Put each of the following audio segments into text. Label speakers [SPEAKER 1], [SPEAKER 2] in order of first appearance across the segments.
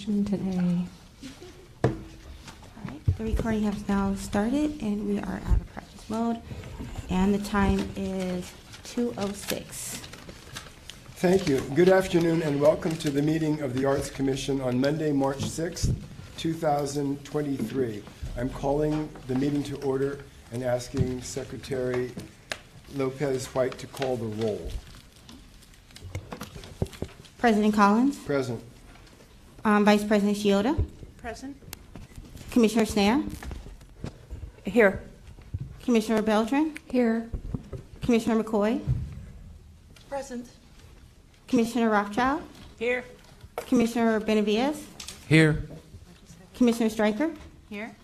[SPEAKER 1] today.
[SPEAKER 2] All right, the recording has now started and we are out of practice mode. And the time is 2:06.
[SPEAKER 3] Thank you. Good afternoon and welcome to the meeting of the Arts Commission on Monday, March 6th, 2023. I'm calling the meeting to order and asking Secretary Lopez White to call the roll.
[SPEAKER 2] President Collins,
[SPEAKER 3] Present.
[SPEAKER 2] Um, Vice President Shiota,
[SPEAKER 1] Present.
[SPEAKER 2] Commissioner Schnair,
[SPEAKER 1] Here.
[SPEAKER 2] Commissioner Beltran,
[SPEAKER 1] Here.
[SPEAKER 2] Commissioner McCoy,
[SPEAKER 1] Present.
[SPEAKER 2] Commissioner Rothschild,
[SPEAKER 1] Here.
[SPEAKER 2] Commissioner Benavides,
[SPEAKER 4] Here.
[SPEAKER 2] Commissioner Stryker,
[SPEAKER 1] Here.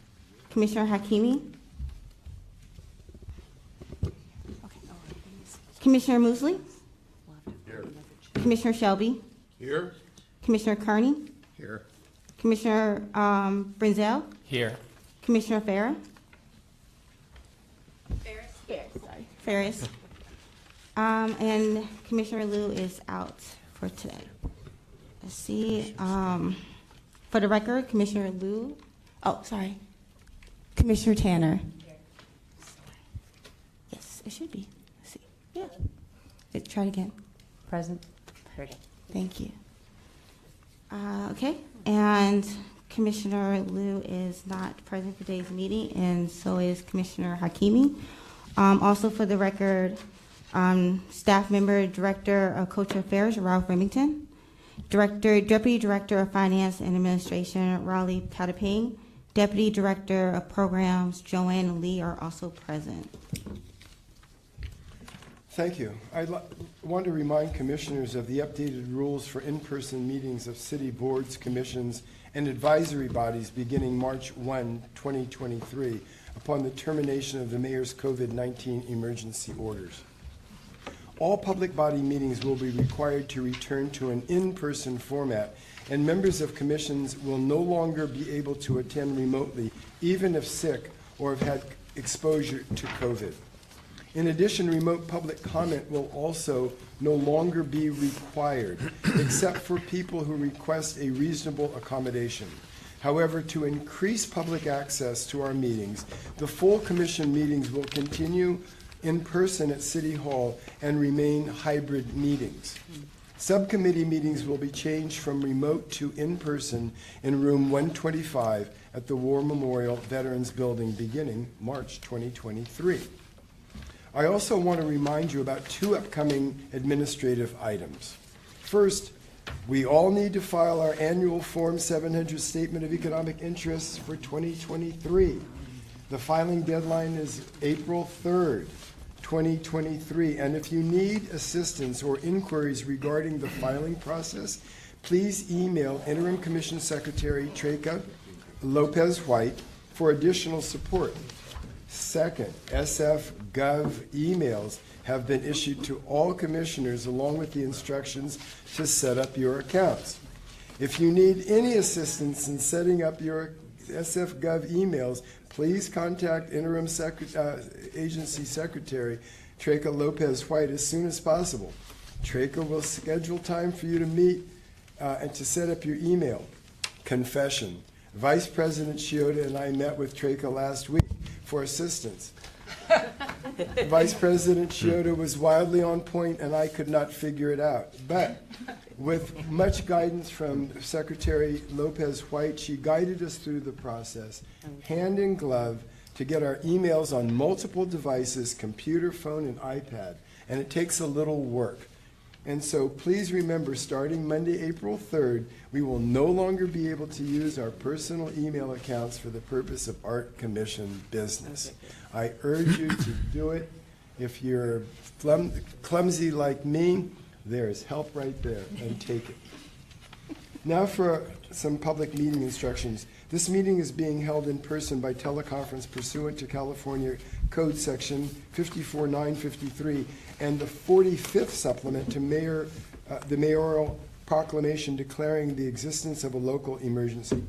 [SPEAKER 2] Commissioner Hakimi, Okay. Commissioner Musleh, Commissioner Shelby,
[SPEAKER 4] Here.
[SPEAKER 2] Commissioner Kearney,
[SPEAKER 4] Here.
[SPEAKER 2] Commissioner um, Brenzel,
[SPEAKER 4] Here.
[SPEAKER 2] Commissioner Farah. Ferris. Ferris, sorry. Ferris. Um, and Commissioner Liu is out for today. Let's see, um, for the record, Commissioner Liu, oh, sorry. Commissioner Tanner. Yes, it should be. Let's see. Yeah. Let's try it again.
[SPEAKER 1] Present.
[SPEAKER 2] Thank you. Uh, Okay, and Commissioner Liu is not present for today's meeting, and so is Commissioner Hakimi. Um, Also for the record, um, staff member, Director of Culture Affairs, Ralph Remington. Director, Deputy Director of Finance and Administration, Raleigh Pataping. Deputy Director of Programs, Joanne Lee are also present.
[SPEAKER 3] Thank you. I want to remind commissioners of the updated rules for in-person meetings of city boards, commissions, and advisory bodies beginning March 1, 2023, upon the termination of the mayor's COVID-19 emergency orders. All public body meetings will be required to return to an in-person format, and members of commissions will no longer be able to attend remotely, even if sick or have had exposure to COVID. In addition, remote public comment will also no longer be required, except for people who request a reasonable accommodation. However, to increase public access to our meetings, the full commission meetings will continue in person at City Hall and remain hybrid meetings. Subcommittee meetings will be changed from remote to in-person in room 125 at the War Memorial Veterans Building beginning March 2023. I also want to remind you about two upcoming administrative items. First, we all need to file our annual Form 700 Statement of Economic Interests for 2023. The filing deadline is April 3rd, 2023, and if you need assistance or inquiries regarding the filing process, please email Interim Commission Secretary Treka Lopez White for additional support. Second, SF Gov emails have been issued to all commissioners along with the instructions to set up your accounts. If you need any assistance in setting up your SF Gov emails, please contact Interim uh, Agency Secretary Treka Lopez White as soon as possible. Treka will schedule time for you to meet uh, and to set up your email. Confession. Vice President Shiota and I met with Treka last week for assistance. Vice President Shiota was wildly on point, and I could not figure it out. But with much guidance from Secretary Lopez White, she guided us through the process, hand in glove, to get our emails on multiple devices computer, phone, and iPad. And it takes a little work. And so please remember, starting Monday, April 3rd, we will no longer be able to use our personal email accounts for the purpose of Art Commission business. I urge you to do it. If you're flum- clumsy like me, there's help right there, and take it. Now for some public meeting instructions. This meeting is being held in person by teleconference pursuant to California Code Section 54953 and the 45th supplement to mayor, uh, the mayoral proclamation declaring the existence of a local emergency.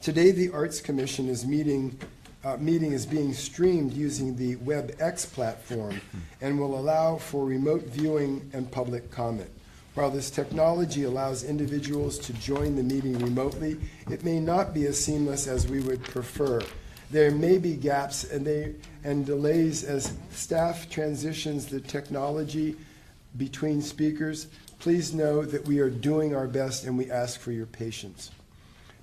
[SPEAKER 3] Today, the Arts Commission is meeting, uh, meeting is being streamed using the WebEx platform and will allow for remote viewing and public comment. While this technology allows individuals to join the meeting remotely, it may not be as seamless as we would prefer. There may be gaps and they, and delays as staff transitions the technology between speakers. Please know that we are doing our best and we ask for your patience.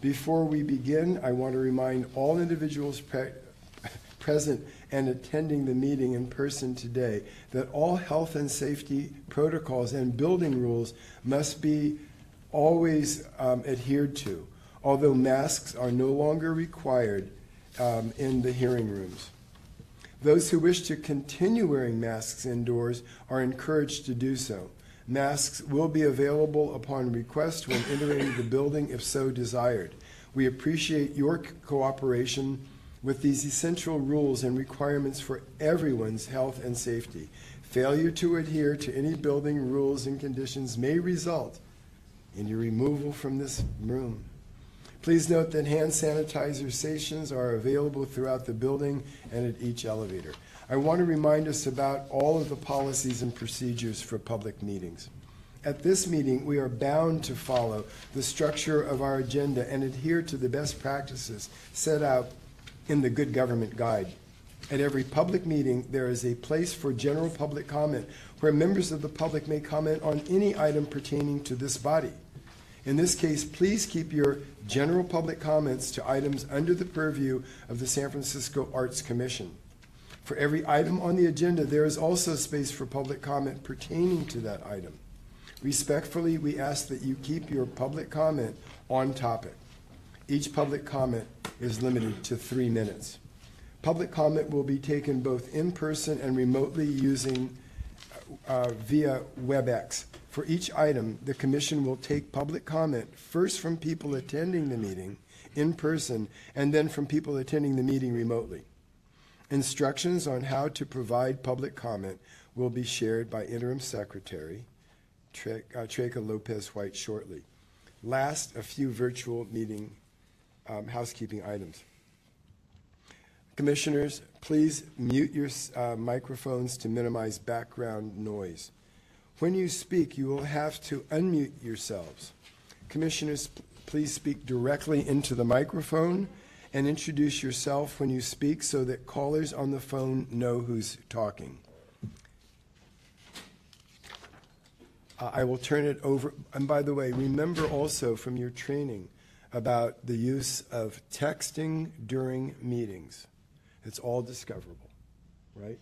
[SPEAKER 3] Before we begin, I want to remind all individuals pre- present and attending the meeting in person today that all health and safety protocols and building rules must be always um, adhered to, although masks are no longer required um, in the hearing rooms. Those who wish to continue wearing masks indoors are encouraged to do so. Masks will be available upon request when entering the building if so desired. We appreciate your cooperation with these essential rules and requirements for everyone's health and safety. Failure to adhere to any building rules and conditions may result in your removal from this room. Please note that hand sanitizer stations are available throughout the building and at each elevator. I want to remind us about all of the policies and procedures for public meetings. At this meeting, we are bound to follow the structure of our agenda and adhere to the best practices set out in the Good Government Guide. At every public meeting, there is a place for general public comment where members of the public may comment on any item pertaining to this body. In this case, please keep your general public comments to items under the purview of the San Francisco Arts Commission. For every item on the agenda, there is also space for public comment pertaining to that item. Respectfully, we ask that you keep your public comment on topic. Each public comment is limited to three minutes. Public comment will be taken both in person and remotely using uh, via WebEx. For each item, the commission will take public comment first from people attending the meeting in person and then from people attending the meeting remotely. Instructions on how to provide public comment will be shared by Interim Secretary Tre- uh, Lopez White shortly. Last, a few virtual meeting um, housekeeping items. Commissioners, please mute your uh, microphones to minimize background noise. When you speak, you will have to unmute yourselves. Commissioners, please speak directly into the microphone and introduce yourself when you speak so that callers on the phone know who's talking. Uh, I will turn it over. And by the way, remember also from your training about the use of texting during meetings. It's all discoverable, right?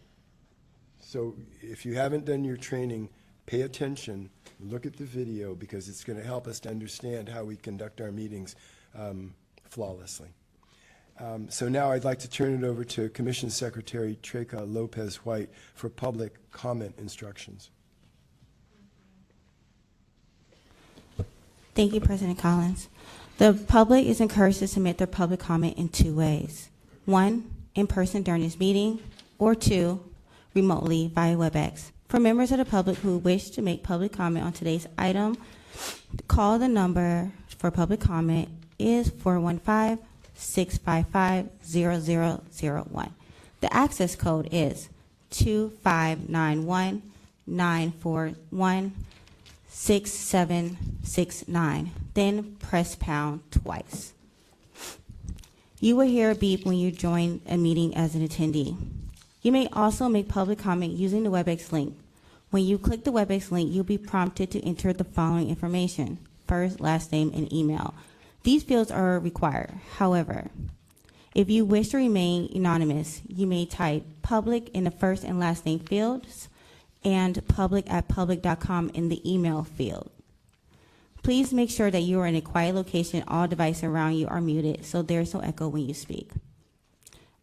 [SPEAKER 3] So if you haven't done your training, pay attention, look at the video, because it's going to help us to understand how we conduct our meetings um, flawlessly. Um, so now I'd like to turn it over to Commission Secretary Treka Lopez White for public comment instructions.
[SPEAKER 2] Thank you, President Collins. The public is encouraged to submit their public comment in two ways. One, in person during this meeting, or two, remotely via WebEx. For members of the public who wish to make public comment on today's item, call the number for public comment is 415-655-0001. The access code is 2591-941 6769. Then press pound twice. You will hear a beep when you join a meeting as an attendee. You may also make public comment using the WebEx link. When you click the WebEx link, you'll be prompted to enter the following information first, last name, and email. These fields are required. However, if you wish to remain anonymous, you may type public in the first and last name fields and public at public.com in the email field. Please make sure that you are in a quiet location. All devices around you are muted so there's no echo when you speak.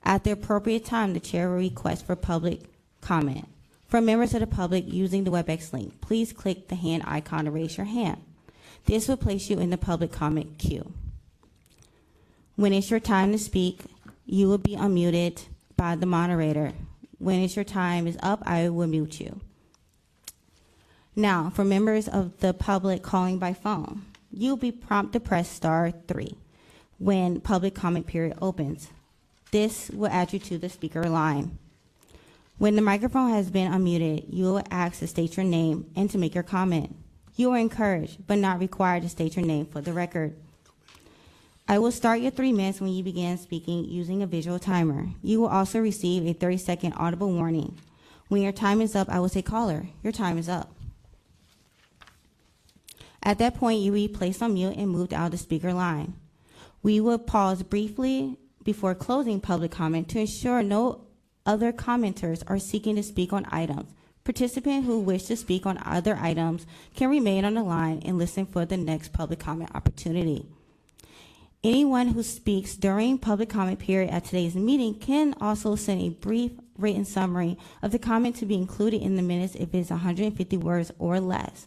[SPEAKER 2] At the appropriate time, the chair will request for public comment. For members of the public using the WebEx link, please click the hand icon to raise your hand. This will place you in the public comment queue. When it's your time to speak, you will be unmuted by the moderator. When it's your time is up, I will mute you. Now, for members of the public calling by phone, you'll be prompted to press star three when public comment period opens. This will add you to the speaker line. When the microphone has been unmuted, you will ask to state your name and to make your comment. You are encouraged, but not required to state your name for the record. I will start your three minutes when you begin speaking using a visual timer. You will also receive a 30 second audible warning. When your time is up, I will say, Caller, your time is up. At that point, you will be placed on mute and moved out of the speaker line. We will pause briefly before closing public comment to ensure no other commenters are seeking to speak on items. Participants who wish to speak on other items can remain on the line and listen for the next public comment opportunity. Anyone who speaks during public comment period at today's meeting can also send a brief written summary of the comment to be included in the minutes if it is 150 words or less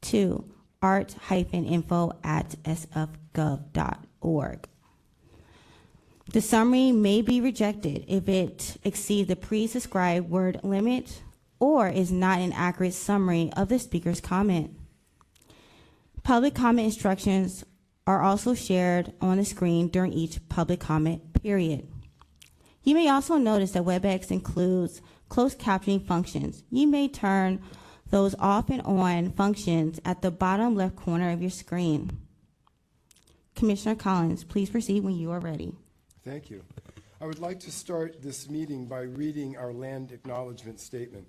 [SPEAKER 2] to art-info at sfgov.org. The summary may be rejected if it exceeds the pre-subscribed word limit or is not an accurate summary of the speaker's comment. Public comment instructions are also shared on the screen during each public comment period. You may also notice that WebEx includes closed captioning functions. You may turn those off and on functions at the bottom left corner of your screen. Commissioner Collins, please proceed when you are ready.
[SPEAKER 3] Thank you. I would like to start this meeting by reading our land acknowledgement statement.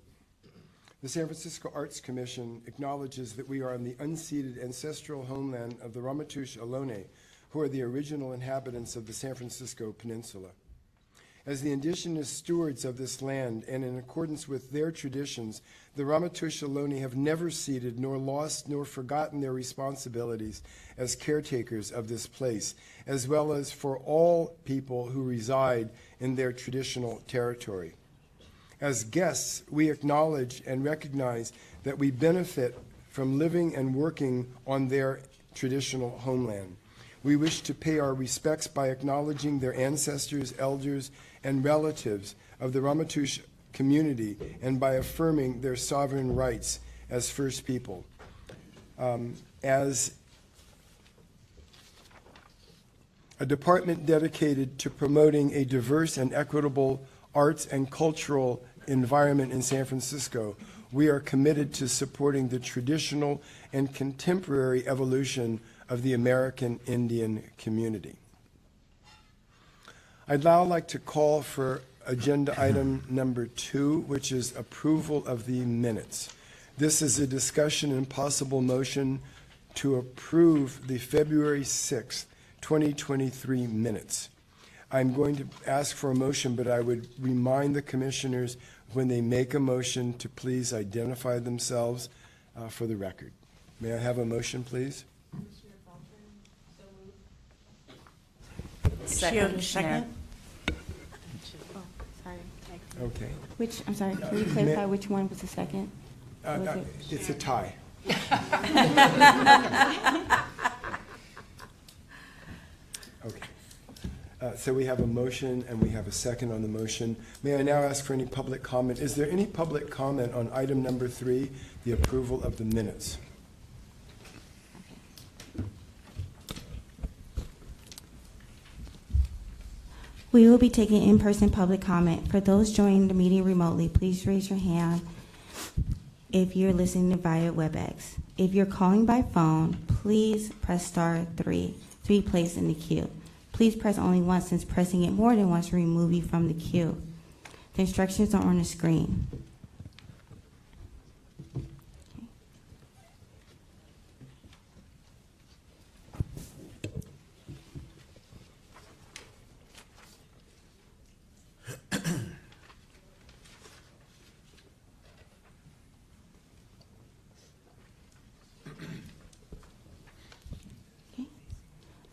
[SPEAKER 3] The San Francisco Arts Commission acknowledges that we are on the unceded ancestral homeland of the Ramaytush Ohlone, who are the original inhabitants of the San Francisco Peninsula. As the indigenous stewards of this land, and in accordance with their traditions, the Ramaytush Ohlone have never ceded nor lost nor forgotten their responsibilities as caretakers of this place, as well as for all people who reside in their traditional territory. As guests, we acknowledge and recognize that we benefit from living and working on their traditional homeland. We wish to pay our respects by acknowledging their ancestors, elders, and relatives of the Ramaytush community and by affirming their sovereign rights as First People. Um, as a department dedicated to promoting a diverse and equitable arts and cultural environment in San Francisco, we are committed to supporting the traditional and contemporary evolution of the American Indian community. I'd now like to call for agenda item number two, which is approval of the minutes. This is a discussion and possible motion to approve the February 6th, 2023 minutes. I'm going to ask for a motion, but I would remind the commissioners when they make a motion to please identify themselves uh, for the record. May I have a motion, please?
[SPEAKER 1] Second.
[SPEAKER 2] Second. Sorry.
[SPEAKER 3] Okay.
[SPEAKER 2] Which, I'm sorry, can you clarify which one was the second?
[SPEAKER 3] Uh,
[SPEAKER 2] Was
[SPEAKER 3] uh,
[SPEAKER 2] it-
[SPEAKER 3] It's a tie. Okay. Uh, So we have a motion and we have a second on the motion. May I now ask for any public comment? Is there any public comment on item number three, the approval of the minutes?
[SPEAKER 2] We will be taking in-person public comment. For those joining the meeting remotely, please raise your hand if you're listening via WebEx. If you're calling by phone, please press star three to be placed in the queue. Please press only once since pressing it more than once will remove you from the queue. The instructions are on the screen.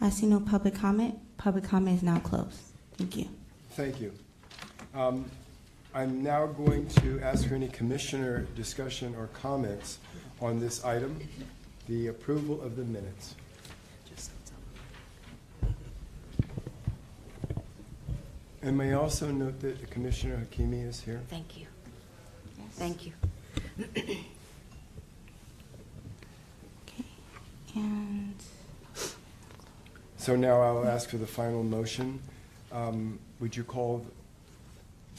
[SPEAKER 2] I see no public comment. Public comment is now closed. Thank you.
[SPEAKER 3] Thank you. Um, I'm now going to ask for any commissioner discussion or comments on this item, the approval of the minutes. And may I also note that Commissioner Hakimi is here?
[SPEAKER 1] Thank you. Thank you.
[SPEAKER 2] Okay. And
[SPEAKER 3] So now I'll ask for the final motion. Um, Would you call,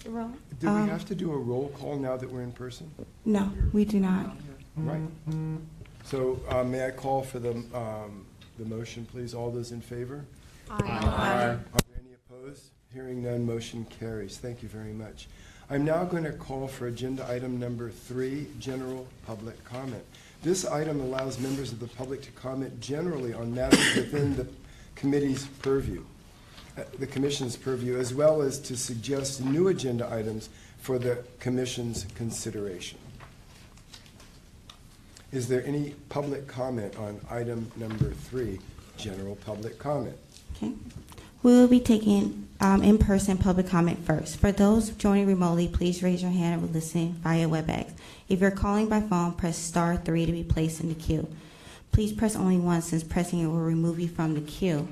[SPEAKER 2] roll.
[SPEAKER 3] do we
[SPEAKER 2] Um,
[SPEAKER 3] have to do a roll call now that we're in person?
[SPEAKER 2] No, we do not.
[SPEAKER 3] Right. So uh, may I call for the, um, the motion, please? All those in favor?
[SPEAKER 1] Aye.
[SPEAKER 3] Are there any opposed? Hearing none, motion carries. Thank you very much. I'm now going to call for agenda item number three, general public comment. This item allows members of the public to comment generally on matters within the committee's purview, uh, the commission's purview, as well as to suggest new agenda items for the commission's consideration. Is there any public comment on item number three, general public comment?
[SPEAKER 2] Okay. We will be taking um, in-person public comment first. For those joining remotely, please raise your hand and we'll listen via WebEx. If you're calling by phone, press star three to be placed in the queue. Please press only once since pressing it will remove you from the queue.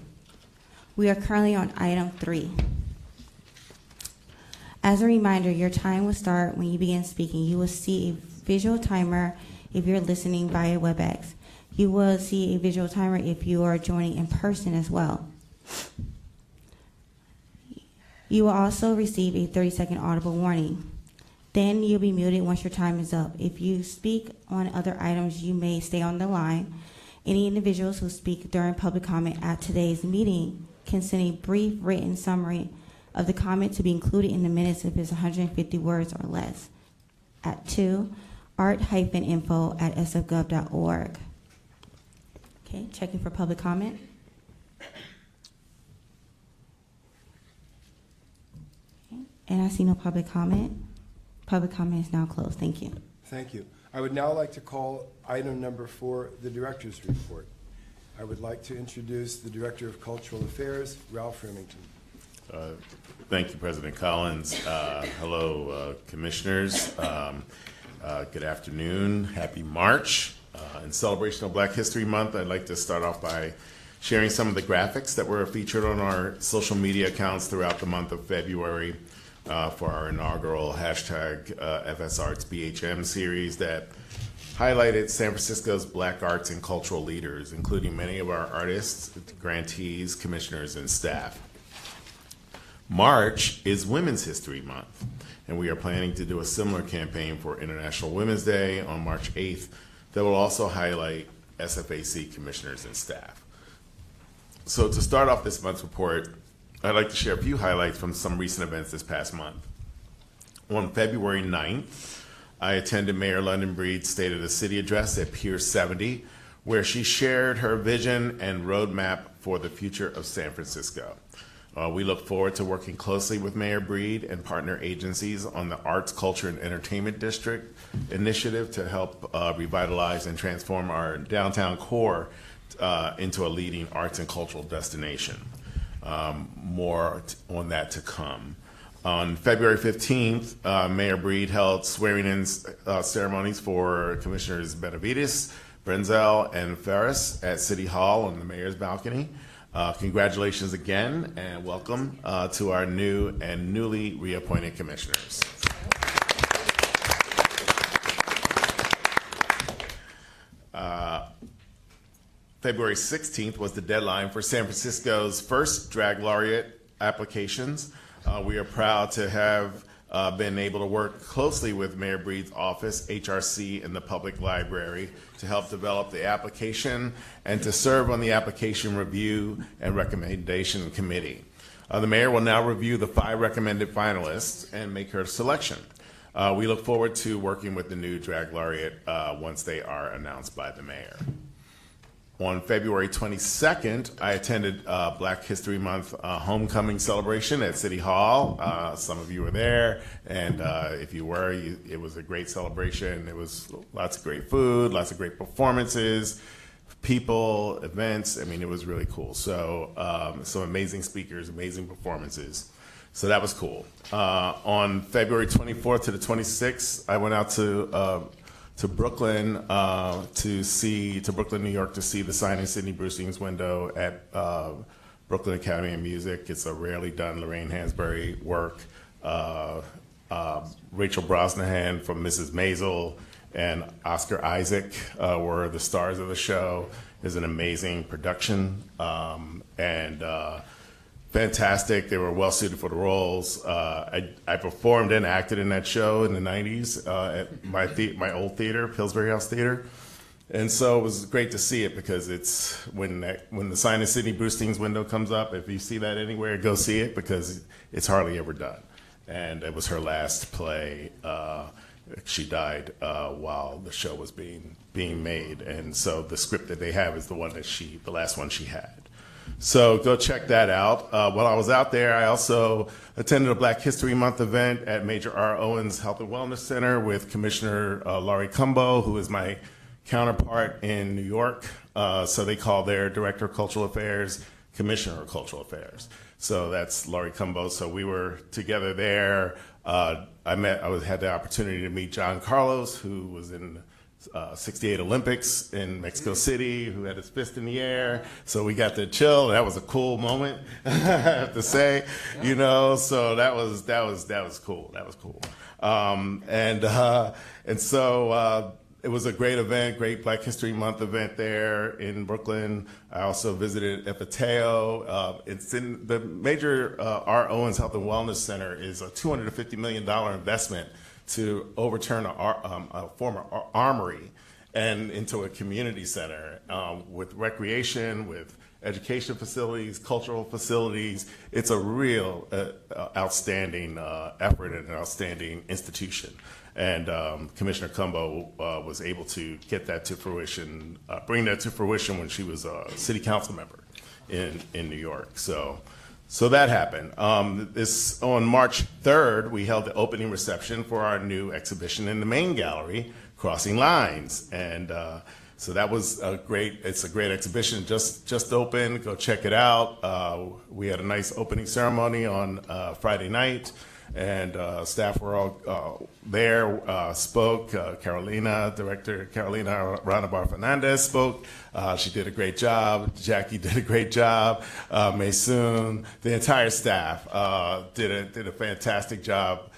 [SPEAKER 2] We are currently on item three. As a reminder, your time will start when you begin speaking. You will see a visual timer if you're listening via WebEx. You will see a visual timer if you are joining in person as well. You will also receive a 30 second audible warning. Then you'll be muted once your time is up. If you speak on other items, you may stay on the line. Any individuals who speak during public comment at today's meeting can send a brief written summary of the comment to be included in the minutes if it's 150 words or less. At 2, art-info at sfgov.org. Okay, checking for public comment. Okay, And I see no public comment. Public comment is now closed. Thank you.
[SPEAKER 3] Thank you. I would now like to call item number four, the director's report. I would like to introduce the Director of Cultural Affairs, Ralph Remington.
[SPEAKER 4] Uh, Thank you, President Collins. Uh, Hello, uh, Commissioners. Um, uh, Good afternoon. Happy March. Uh, In celebration of Black History Month, I'd like to start off by sharing some of the graphics that were featured on our social media accounts throughout the month of February uh, for our inaugural hashtag uh, FSArtsBHM series that highlighted San Francisco's black arts and cultural leaders, including many of our artists, grantees, commissioners, and staff. March is Women's History Month, and we are planning to do a similar campaign for International Women's Day on March 8th that will also highlight SFAC commissioners and staff. So, to start off this month's report, I'd like to share a few highlights from some recent events this past month. On February 9th, I attended Mayor London Breed's State of the City address at Pier 70, where she shared her vision and roadmap for the future of San Francisco. Uh, we look forward to working closely with Mayor Breed and partner agencies on the Arts, Culture, and Entertainment District initiative to help uh, revitalize and transform our downtown core uh, into a leading arts and cultural destination. Um, more on that to come. On February 15th, uh, Mayor Breed held swearing-in uh, ceremonies for Commissioners Benavides, Brenzel, and Ferris at City Hall on the mayor's balcony. Uh, congratulations again, and welcome uh, to our new and newly reappointed commissioners. February 16th was the deadline for San Francisco's first Drag Laureate applications. Uh, we are proud to have uh, been able to work closely with Mayor Breed's office, HRC, and the Public Library to help develop the application and to serve on the application review and recommendation committee. Uh, the mayor will now review the five recommended finalists and make her selection. Uh, we look forward to working with the new Drag Laureate uh, once they are announced by the mayor. On February 22nd, I attended uh, Black History Month uh, homecoming celebration at City Hall. Uh, some of you were there, and uh, if you were, you, it was a great celebration. It was lots of great food, lots of great performances, people, events. I mean, it was really cool. So, um, some amazing speakers, amazing performances. So that was cool. Uh, on February 24th to the 26th, I went out to uh, to Brooklyn uh, to see to Brooklyn, New York, to see the signing Sidney Brustein's window at uh, Brooklyn Academy of Music. It's a rarely done Lorraine Hansberry work. Uh, uh, Rachel Brosnahan from Mrs. Maisel and Oscar Isaac uh, were the stars of the show. It's an amazing production um, and uh, fantastic. They were well suited for the roles. Uh, I, I performed and acted in that show in the '90s uh, at my the- my old theater, Pillsbury House Theater, And so it was great to see it because it's when that, when the sign of Sidney Brustein's window comes up, if you see that anywhere, go see it because it's hardly ever done. And it was her last play. Uh, she died uh, while the show was being being made, and so the script that they have is the one that she, the last one she had. So go check that out. Uh, while I was out there, I also attended a Black History Month event at Major R. Owens Health and Wellness Center with Commissioner uh, Laurie Cumbo, who is my counterpart in New York. Uh, so they call their Director of Cultural Affairs Commissioner of Cultural Affairs. So that's Laurie Cumbo. So we were together there. Uh, I met, I was, had the opportunity to meet John Carlos, who was in uh, 68 Olympics in Mexico City, who had his fist in the air. So we got to chill. That was a cool moment, I have to say, you know. So that was that was that was cool. That was cool. Um, and uh, and so uh, it was a great event, great Black History Month event there in Brooklyn. I also visited Epateo. Uh, it's in the major uh, R. Owens Health and Wellness Center is a $250 million investment to overturn a, um, a former armory and into a community center um, with recreation, with education facilities, cultural facilities. It's a real uh, uh, outstanding uh, effort and an outstanding institution. And um, Commissioner Cumbo uh, was able to get that to fruition, uh, bring that to fruition when she was a city council member in, in New York. So, so that happened. Um, this on March 3rd, we held the opening reception for our new exhibition in the main gallery, Crossing Lines, and uh, so that was a great. It's a great exhibition. Just just opened. Go check it out. Uh, we had a nice opening ceremony on uh, Friday night, and uh, staff were all uh, there. Uh, spoke. Uh, Carolina, director Carolina Aranibar Fernandez spoke. Uh, she did a great job. Jackie did a great job. Uh, Maysoon, the entire staff uh, did a did a fantastic job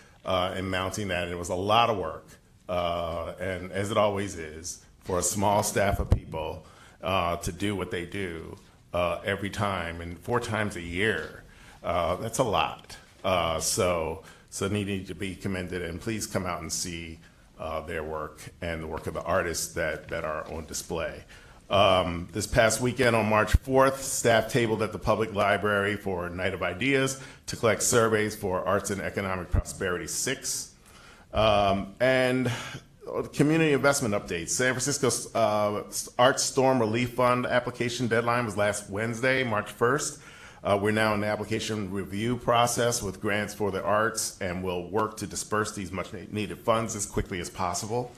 [SPEAKER 4] in mounting that. It was a lot of work, and as it always is for a small staff of people to do what they do every time and four times a year. That's a lot. Uh, so, so they need to be commended, and please come out and see uh, their work and the work of the artists that, that are on display. Um, this past weekend on March 4th, staff tabled at the Public Library for Night of Ideas to collect surveys for Arts and Economic Prosperity 6. Um, and uh, community investment updates. San Francisco's uh, Arts Storm Relief Fund application deadline was last Wednesday, March 1st. Uh, we're now in the application review process with grants for the arts, and we'll work to disperse these much needed funds as quickly as possible.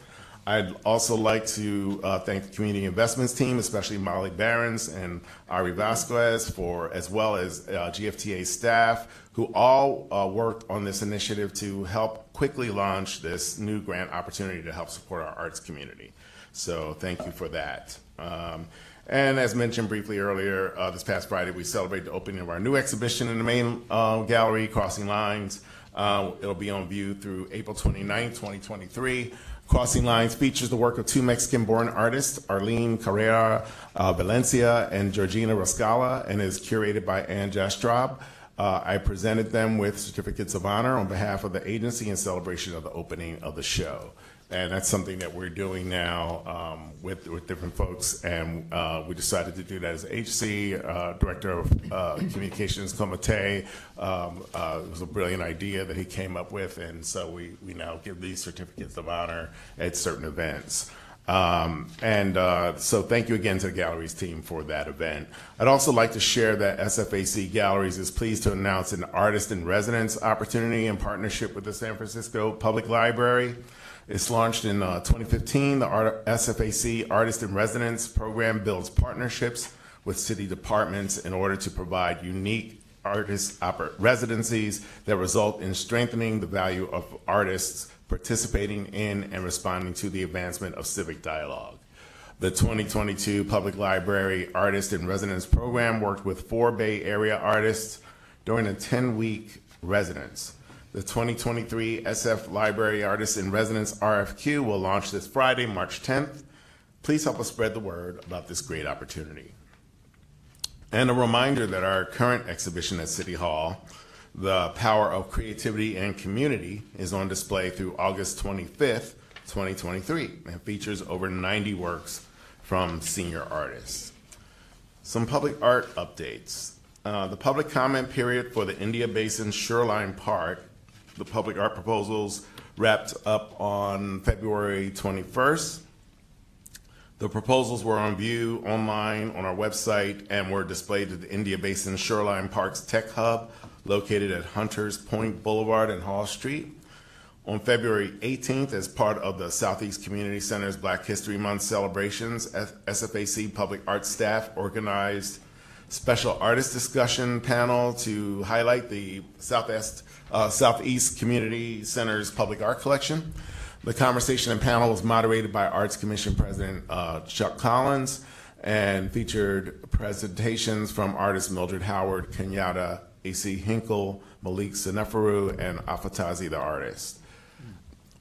[SPEAKER 4] I'd also like to uh, thank the community investments team, especially Molly Barons and Ari Vasquez, for as well as uh, GFTA staff, who all uh, worked on this initiative to help quickly launch this new grant opportunity to help support our arts community. So thank you for that. Um, and as mentioned briefly earlier, uh, this past Friday we celebrate the opening of our new exhibition in the main uh, gallery, Crossing Lines. Uh, it'll be on view through April 29, 2023. Crossing Lines features the work of two Mexican-born artists, Arlene Correa uh, Valencia and Georgina Reskala, and is curated by Ann Jastrab. Uh, I presented them with certificates of honor on behalf of the agency in celebration of the opening of the show. And that's something that we're doing now um, with, with different folks. And uh, we decided to do that as HC. Uh, Director of uh, Communications, Coma Te, um, uh, it was a brilliant idea that he came up with. And so we, we now give these certificates of honor at certain events. Um, and uh, so thank you again to the Galleries team for that event. I'd also like to share that SFAC Galleries is pleased to announce an artist in residence opportunity in partnership with the San Francisco Public Library. It's launched in uh, 2015. The Art- SFAC Artist in Residence program builds partnerships with city departments in order to provide unique artist oppor- residencies that result in strengthening the value of artists participating in and responding to the advancement of civic dialogue. The 2022 Public Library Artist in Residence program worked with four Bay Area artists during a 10 week residence. The 2023 SF Library Artists in Residence RFQ will launch this Friday, March 10th. Please help us spread the word about this great opportunity. And a reminder that our current exhibition at City Hall, The Power of Creativity and Community, is on display through August 25th, 2023, and features over 90 works from senior artists. Some public art updates. Uh, the public comment period for the India Basin Shoreline Park, the public art proposals wrapped up on February 21st. The proposals were on view online on our website and were displayed at the India Basin Shoreline Parks Tech Hub located at Hunters Point Boulevard and Hall Street. On February 18th, as part of the Southeast Community Center's Black History Month celebrations, SFAC Public Arts staff organized special artist discussion panel to highlight the Southwest, uh, Southeast Community Center's public art collection. The conversation and panel was moderated by Arts Commission President uh, Chuck Collins and featured presentations from artists Mildred Howard, Kenyatta, A.C. Hinkle, Malik Seneferu, and Afatasi the artist.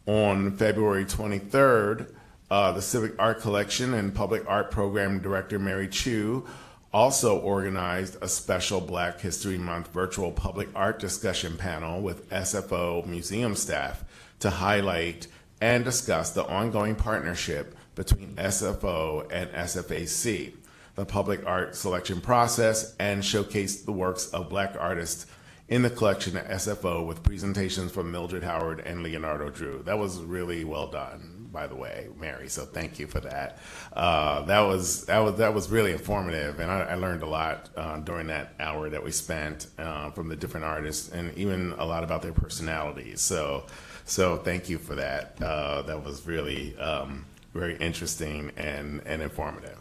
[SPEAKER 4] On February 23rd, uh, the Civic Art Collection and Public Art Program Director Mary Chu also organized a special Black History Month virtual public art discussion panel with SFO museum staff to highlight and discuss the ongoing partnership between SFO and SFAC, the public art selection process, and showcase the works of Black artists in the collection at SFO with presentations from Mildred Howard and Leonardo Drew. That was really well done, by the way, Mary. So thank you for that. Uh, that was that was that was really informative, and I, I learned a lot uh, during that hour that we spent uh, from the different artists, and even a lot about their personalities. So so thank you for that. Uh, that was really um, very interesting and and informative.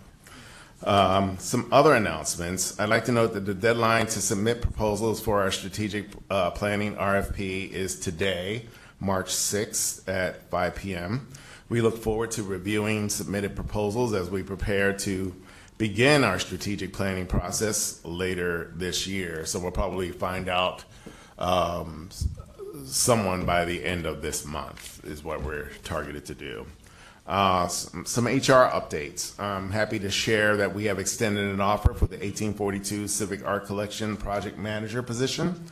[SPEAKER 4] Um, some other announcements. I'd like to note that the deadline to submit proposals for our strategic uh, planning RFP is today, March 6th at 5 p.m. We look forward to reviewing submitted proposals as we prepare to begin our strategic planning process later this year. So we'll probably find out um, someone by the end of this month is what we're targeted to do. Uh, some, some HR updates. I'm happy to share that we have extended an offer for the 1842 Civic Art Collection Project Manager position.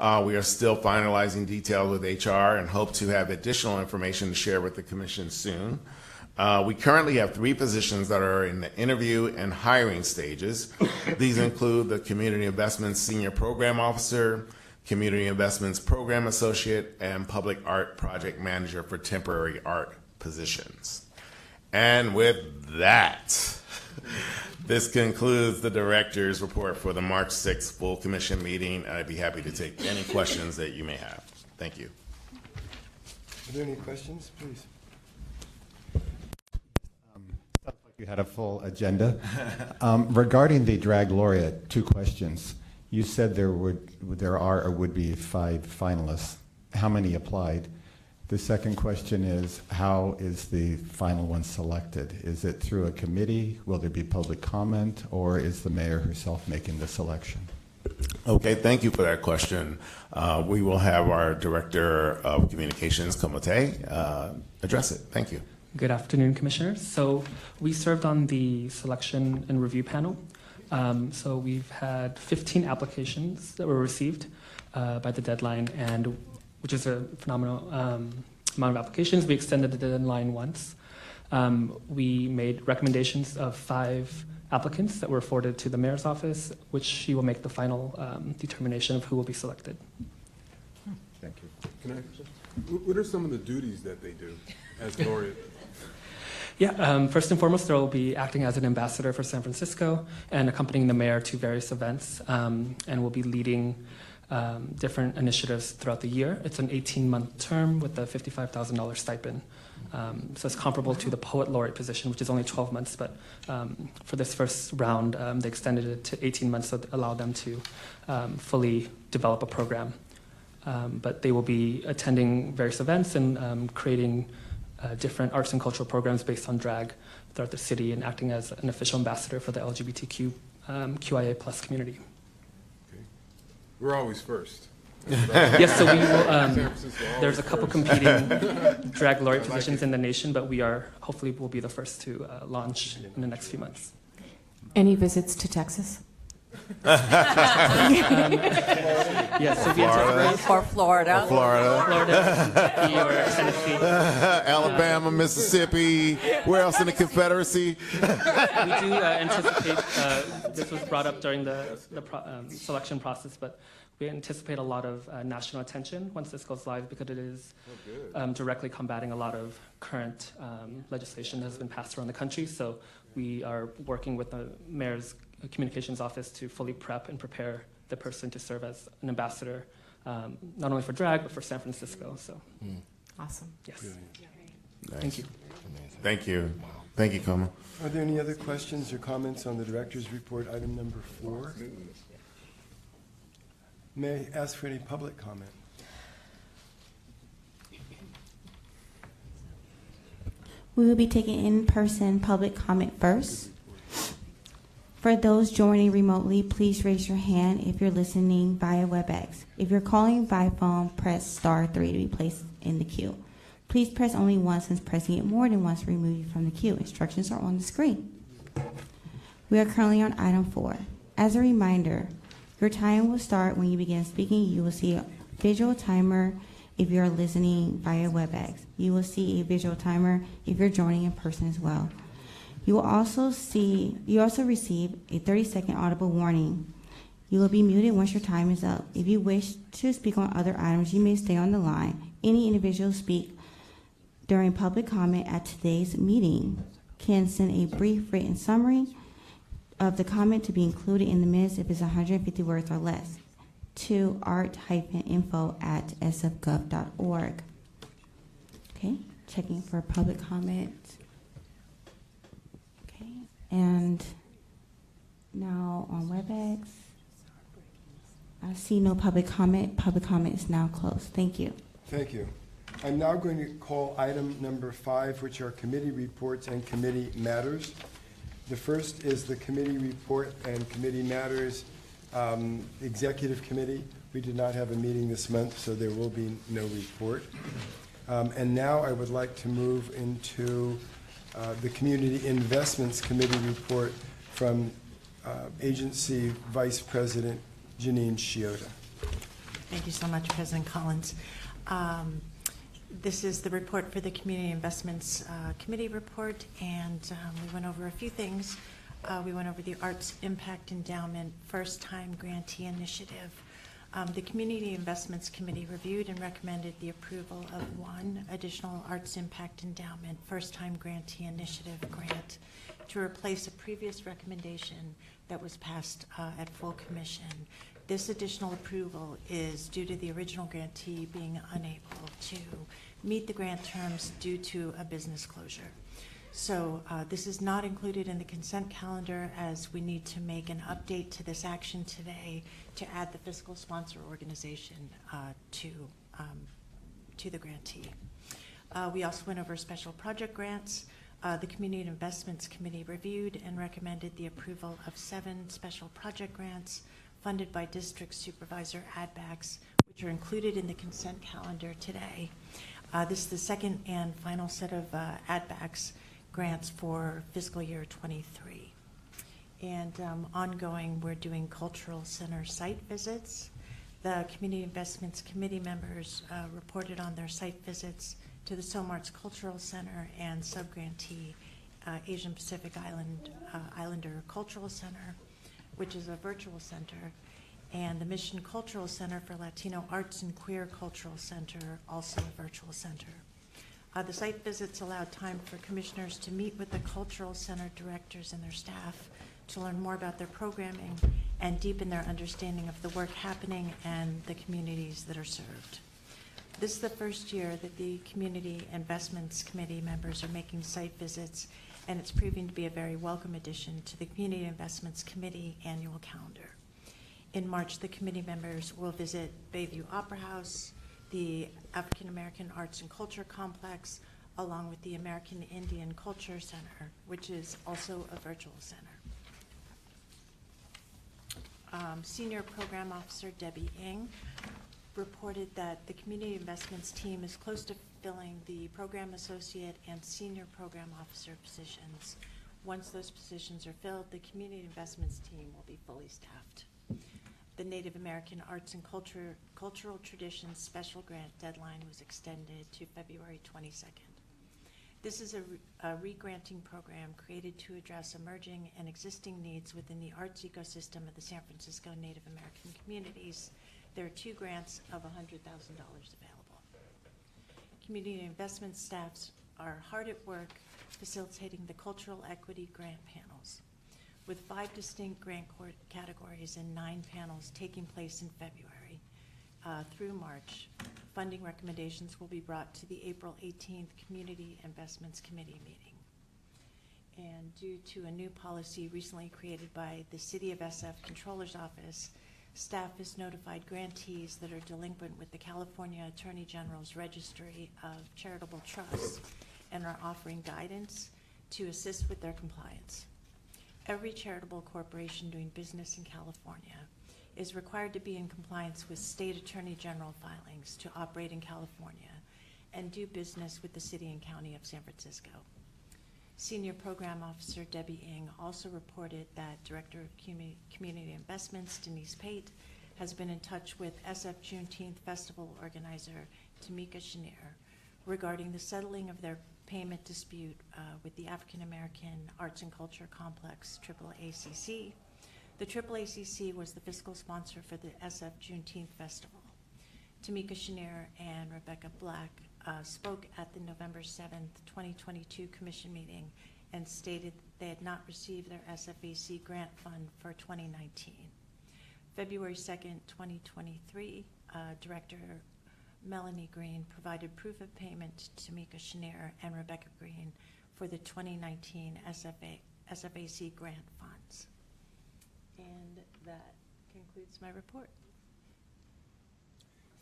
[SPEAKER 4] Uh, we are still finalizing details with HR and hope to have additional information to share with the Commission soon. Uh, we currently have three positions that are in the interview and hiring stages. These include the Community Investments Senior Program Officer, Community Investments Program Associate, and Public Art Project Manager for temporary art positions. And with that, this concludes the director's report for the March 6th full commission meeting. I'd be happy to take any questions that you may have. Thank you.
[SPEAKER 3] Are there any questions, please?
[SPEAKER 5] Sounds like You had a full agenda. Um, Regarding the drag laureate, two questions. You said there would, there are or would be five finalists. How many applied? The second question is, how is the final one selected? Is it through a committee? Will there be public comment? Or is the mayor herself making the selection?
[SPEAKER 4] Okay, thank you for that question. Uh, we will have our Director of Communications, Coma Te, uh, address it. Thank you.
[SPEAKER 6] Good afternoon, Commissioners. So we served on the selection and review panel. Um, so we've had 15 applications that were received uh, by the deadline, and which is a phenomenal um, amount of applications. We extended the deadline once. Um, we made recommendations of five applicants that were forwarded to the mayor's office, which she will make the final um, determination of who will be selected.
[SPEAKER 5] Thank you.
[SPEAKER 7] Can I, what are some of the duties that they do as laureate?
[SPEAKER 6] Yeah, um, first and foremost, they'll be acting as an ambassador for San Francisco and accompanying the mayor to various events, um, and will be leading um, different initiatives throughout the year. It's an 18 month term with a $55,000 stipend. Um, so it's comparable to the poet laureate position, which is only 12 months, but um, for this first round, um, they extended it to 18 months to allow them to um, fully develop a program. Um, but they will be attending various events and um, creating uh, different arts and cultural programs based on drag throughout the city and acting as an official ambassador for the LGBTQ QIA plus community.
[SPEAKER 7] Okay. We're always first.
[SPEAKER 6] yes, so we will. Um,
[SPEAKER 7] San Francisco always
[SPEAKER 6] there's a couple
[SPEAKER 7] first.
[SPEAKER 6] competing drag laureate
[SPEAKER 7] like
[SPEAKER 6] positions
[SPEAKER 7] it.
[SPEAKER 6] in the nation, but we are hopefully will be the first to uh, launch in the next few months.
[SPEAKER 8] Any visits to Texas?
[SPEAKER 6] Yes, so we anticipate
[SPEAKER 1] For Florida.
[SPEAKER 4] Florida,
[SPEAKER 6] Florida, Kentucky, or Tennessee.
[SPEAKER 4] Alabama, Mississippi. Where else in the Confederacy?
[SPEAKER 6] We do uh, anticipate, uh, this was brought up during the, the pro- um, selection process, but we anticipate a lot of uh, national attention once this goes live because it is um, directly combating a lot of current um, legislation that has been passed around the country. So we are working with the mayor's communications office to fully prep and prepare the person to serve as an ambassador, um, not only for drag, but for San Francisco. So,
[SPEAKER 1] Awesome.
[SPEAKER 6] yes. Thank you.
[SPEAKER 4] Thank you. Thank you, Como.
[SPEAKER 3] Are there any other questions or comments on the director's report, item number four? May I ask for any public comment?
[SPEAKER 2] We will be taking in-person public comment first. For those joining remotely, please raise your hand if you're listening via WebEx. If you're calling by phone, press star three to be placed in the queue. Please press only once since pressing it more than once removes you from the queue. Instructions are on the screen. We are currently on item four. As a reminder, your time will start when you begin speaking. You will see a visual timer if you're listening via WebEx. You will see a visual timer if you're joining in person as well. You will also see, you also receive a 30 second audible warning. You will be muted once your time is up. If you wish to speak on other items, you may stay on the line. Any individual speak during public comment at today's meeting can send a brief written summary of the comment to be included in the minutes if it's 150 words or less to art-info at sfgov.org. Okay, checking for public comment. And now on WebEx, I see no public comment. Public comment is now closed. Thank you.
[SPEAKER 3] Thank you. I'm now going to call item number five, which are committee reports and committee matters. The first is the committee report and committee matters, um, Executive Committee. We did not have a meeting this month, so there will be no report. Um, And now I would like to move into uh, the Community Investments Committee report from uh, Agency Vice President Janine Shiota.
[SPEAKER 8] Thank you so much, President Collins. Um, This is the report for the Community Investments uh, Committee report, and um, we went over a few things. Uh, We went over the Arts Impact Endowment First Time Grantee Initiative. Um, The Community Investments Committee reviewed and recommended the approval of one additional Arts Impact Endowment First Time Grantee Initiative grant to replace a previous recommendation that was passed uh, at full commission. This additional approval is due to the original grantee being unable to meet the grant terms due to a business closure. So uh, this is not included in the consent calendar as we need to make an update to this action today to add the fiscal sponsor organization uh, to, um, to the grantee. Uh, We also went over special project grants. Uh, The Community Investments Committee reviewed and recommended the approval of seven special project grants funded by District Supervisor Adbacks, which are included in the consent calendar today. Uh, This is the second and final set of uh, Adbacks grants for fiscal year '23. And um, ongoing, we're doing cultural center site visits. The Community Investments Committee members uh, reported on their site visits to the Somarts Cultural Center and subgrantee uh, Asian Pacific Island uh, Islander Cultural Center, which is a virtual center, and the Mission Cultural Center for Latino Arts and Queer Cultural Center, also a virtual center. Uh, The site visits allow time for commissioners to meet with the cultural center directors and their staff to learn more about their programming and deepen their understanding of the work happening and the communities that are served. This is the first year that the Community Investments Committee members are making site visits, and it's proving to be a very welcome addition to the Community Investments Committee annual calendar. In March, the committee members will visit Bayview Opera House, the African American Arts and Culture Complex, along with the American Indian Culture Center, which is also a virtual center. Um, Senior Program Officer Debbie Ing reported that the Community Investments team is close to filling the Program Associate and Senior Program Officer positions Once those positions are filled, the community investments team will be fully staffed. The Native American Arts and Culture, Cultural Traditions Special Grant deadline was extended to February 22nd. This is a, re- a re-granting program created to address emerging and existing needs within the arts ecosystem of the San Francisco Native American communities. There are two grants of $100,000 available. Community investment staffs are hard at work facilitating the cultural equity grant panels, with five distinct grant court categories and nine panels taking place in February uh, through March. Funding recommendations will be brought to the April 18th Community Investments Committee meeting. And due to a new policy recently created by the City of SF Controller's Office, staff has notified grantees that are delinquent with the California Attorney General's Registry of Charitable Trusts and are offering guidance to assist with their compliance. Every charitable corporation doing business in California is required to be in compliance with state attorney general filings to operate in California and do business with the city and county of San Francisco. Senior Program Officer Debbie Ing also reported that Director of Commu- Community Investments Denise Pate has been in touch with SF Juneteenth Festival organizer Tamika Chenier regarding the settling of their payment dispute uh, with the African American Arts and Culture Complex, AAACC. The AAACC was the fiscal sponsor for the SF Juneteenth Festival. Tamika Chenier and Rebecca Black uh, spoke at the November 7th, 2022 commission meeting and stated they had not received their SFAC grant fund for 2019. February 2nd, 2023, uh, Director Melanie Green provided proof of payment to Mika Chenier and Rebecca Green for the 2019 SFA, SFAC grant funds. And that concludes my report.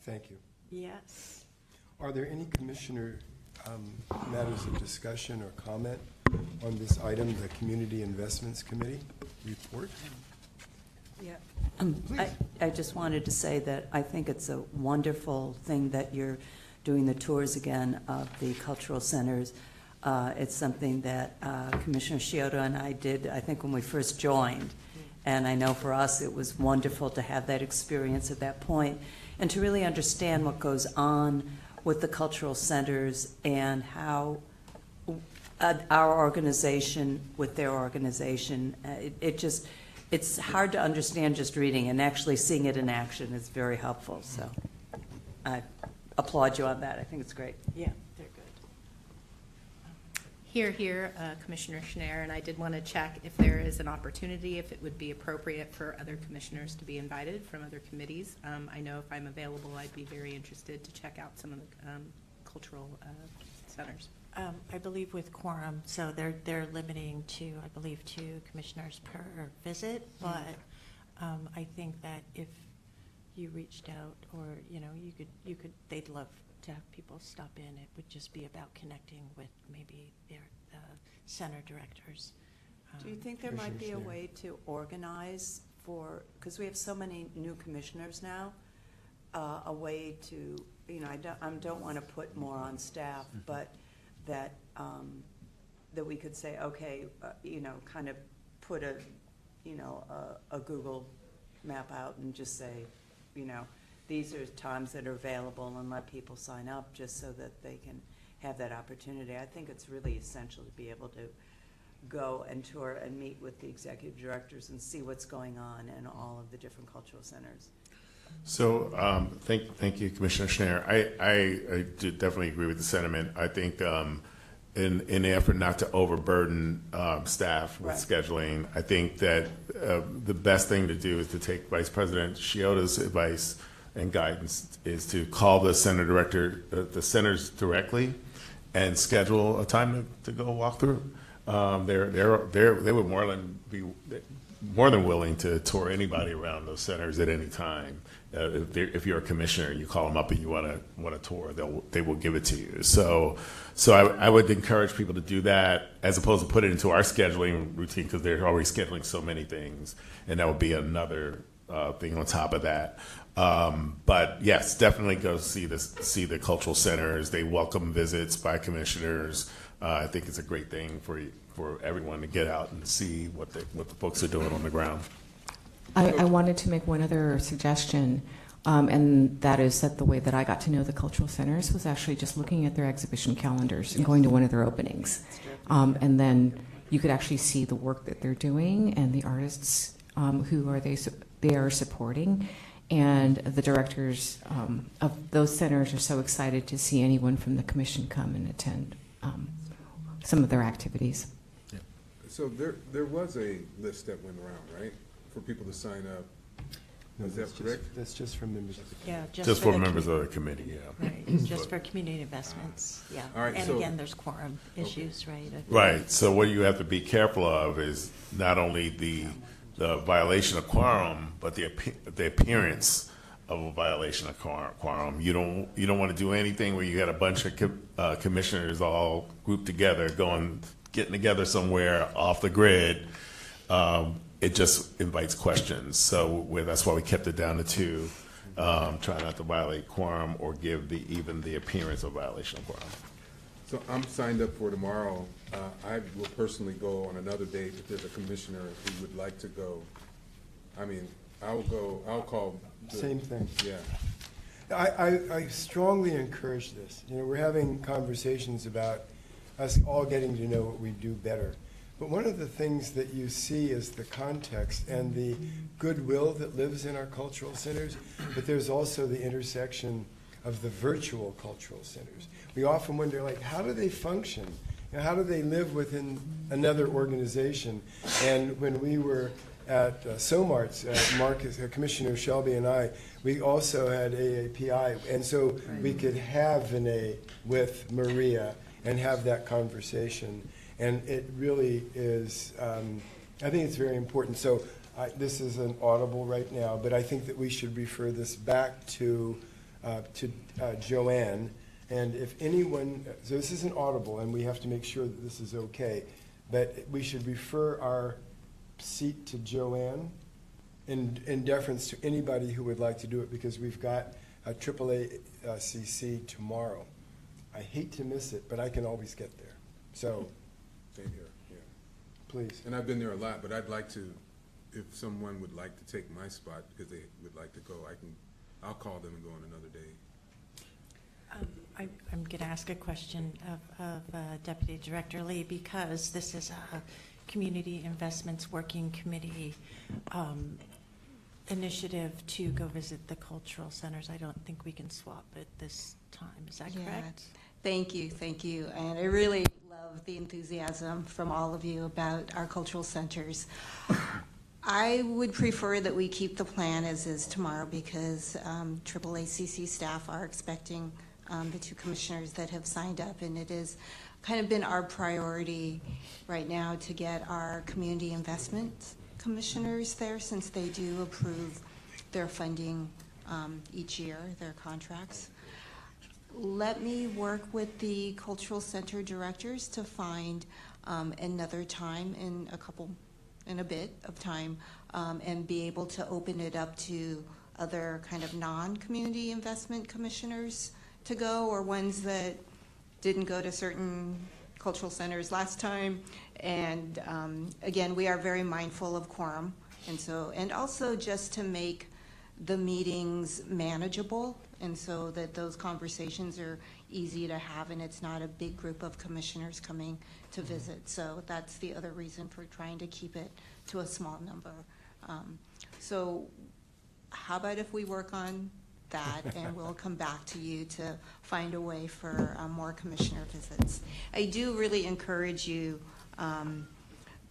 [SPEAKER 3] Thank you.
[SPEAKER 8] Yes.
[SPEAKER 3] Are there any commissioner um, matters of discussion or comment on this item, the Community Investments Committee report?
[SPEAKER 1] Yeah. Um, I, I just wanted to say that I think it's a wonderful thing that you're doing the tours again of the cultural centers. Uh, It's something that uh, Commissioner Shiota and I did, I think, when we first joined. And I know for us, it was wonderful to have that experience at that point and to really understand what goes on with the cultural centers and how uh, our organization with their organization, uh, it, it just, it's hard to understand just reading, and actually seeing it in action is very helpful. So I applaud you on that. I think it's great.
[SPEAKER 8] Yeah, they're good.
[SPEAKER 9] Here, here, uh, Commissioner Schnair, and I did want to check if there is an opportunity, if it would be appropriate for other commissioners to be invited from other committees. Um, I know if I'm available, I'd be very interested to check out some of the um, cultural uh, centers.
[SPEAKER 8] Um, I believe with quorum, so they're, they're limiting to, I believe, two commissioners per visit, but um, I think that if you reached out, or, you know, you could, you could, they'd love to have people stop in. It would just be about connecting with maybe their uh, center directors.
[SPEAKER 1] Do you
[SPEAKER 8] Um,
[SPEAKER 1] think there might be a
[SPEAKER 3] Commissioner
[SPEAKER 1] way to organize for, because we have so many new commissioners now, uh, a way to, you know, I don't, I don't want to put more on staff, but that, um, that we could say, okay, uh, you know, kind of put a, you know, a, a Google map out and just say, you know, these are times that are available and let people sign up just so that they can have that opportunity. I think it's really essential to be able to go and tour and meet with the executive directors and see what's going on in all of the different cultural centers.
[SPEAKER 4] So, um, thank, thank you, Commissioner Schnair. I, I, I definitely agree with the sentiment. I think, um, in, in the effort not to overburden, um, staff with
[SPEAKER 1] Right.
[SPEAKER 4] scheduling, I think that, uh, the best thing to do is to take Vice President Shiota's advice and guidance is to call the center director, uh, the centers directly and schedule a time to, to go walk through. Um, they're, they're, they're, they would more than be, more than willing to tour anybody around those centers at any time. Uh, if, if you're a commissioner and you call them up and you want to want to tour, they'll they will give it to you. So, so I, I would encourage people to do that as opposed to put it into our scheduling routine because they're already scheduling so many things, and that would be another uh, thing on top of that. Um, but yes, definitely go see this, see the cultural centers. They welcome visits by commissioners. Uh, I think it's a great thing for for everyone to get out and see what the what the folks are doing on the ground.
[SPEAKER 10] I, I wanted to make one other suggestion, um, and that is that the way that I got to know the cultural centers was actually just looking at their exhibition calendars and going to one of their openings. Um, and then you could actually see the work that they're doing and the artists um, who are they su- they are supporting. And the directors um, of those centers are so excited to see anyone from the commission come and attend um, some of their activities.
[SPEAKER 7] So there, there was a list that went around, right, for people to sign up?
[SPEAKER 3] No,
[SPEAKER 7] Is
[SPEAKER 3] that's
[SPEAKER 7] that
[SPEAKER 3] just-
[SPEAKER 7] correct?
[SPEAKER 3] That's just for members of the committee.
[SPEAKER 8] Yeah,
[SPEAKER 4] Just for
[SPEAKER 8] the
[SPEAKER 4] members of the committee, yeah.
[SPEAKER 8] Right, just for community investments, yeah.
[SPEAKER 7] All right,
[SPEAKER 8] And
[SPEAKER 7] so-
[SPEAKER 8] again, there's quorum issues, right? of-
[SPEAKER 4] Right. So what you have to be careful of is not only the the violation of quorum, but the appe- the appearance of a violation of quor- quorum. You don't you don't want to do anything where you got a bunch of co- uh, commissioners all grouped together going getting together somewhere off the grid. Um, it just invites questions. So we that's why we kept it down to two. Um, try not to violate quorum or give the even the appearance of violation of quorum.
[SPEAKER 7] So I'm signed up for tomorrow. Uh, I will personally go on another date if there's a commissioner who would like to go. I mean, I'll go, I'll call. the-
[SPEAKER 3] Same thing.
[SPEAKER 7] Yeah.
[SPEAKER 3] I, I, I strongly encourage this. You know, we're having conversations about us all getting to know what we do better. But one of the things that you see is the context and the goodwill that lives in our cultural centers, but there's also the intersection of the virtual cultural centers. We often wonder, like, how do they function? You know, how do they live within another organization? And when we were at uh, SOMARTS, uh, Marcus, uh, Commissioner Shelby and I, we also had AAPI, and so we could have Vinay with Maria and have that conversation. And it really is, um, I think it's very important. So I, this is an audible right now, but I think that we should refer this back to, uh, to uh, Joanne. And if anyone, so this is an audible, and we have to make sure that this is okay, but we should refer our seat to Joanne in, in deference to anybody who would like to do it, because we've got a AAA uh, CC tomorrow. I hate to miss it, but I can always get there. So,
[SPEAKER 7] Same here, yeah.
[SPEAKER 3] please.
[SPEAKER 7] And I've been there a lot, but I'd like to, if someone would like to take my spot because they would like to go, I can, I'll call them and go on another day.
[SPEAKER 8] Um, I- I'm going to ask a question of of, uh, Deputy Director Lee, because this is a Community Investments Working Committee um, initiative to go visit the cultural centers. I don't think we can swap at this time. Is that
[SPEAKER 11] Yeah.
[SPEAKER 8] correct?
[SPEAKER 11] Thank you, thank you. And I really love the enthusiasm from all of you about our cultural centers. I would prefer that we keep the plan as is tomorrow because um, AAACC staff are expecting um, the two commissioners that have signed up, and it has kind of been our priority right now to get our community investment commissioners there since they do approve their funding um, each year, their contracts. Let me work with the cultural center directors to find um, another time in a couple, in a bit of time, um, and be able to open it up to other kind of non-community investment commissioners to go, or ones that didn't go to certain cultural centers last time. And um, again, we are very mindful of quorum, and so, and also just to make the meetings manageable, and so that those conversations are easy to have, and it's not a big group of commissioners coming to visit. So that's the other reason for trying to keep it to a small number. Um, So how about if we work on that, and we'll come back to you to find a way for uh, more commissioner visits. I do really encourage you, um,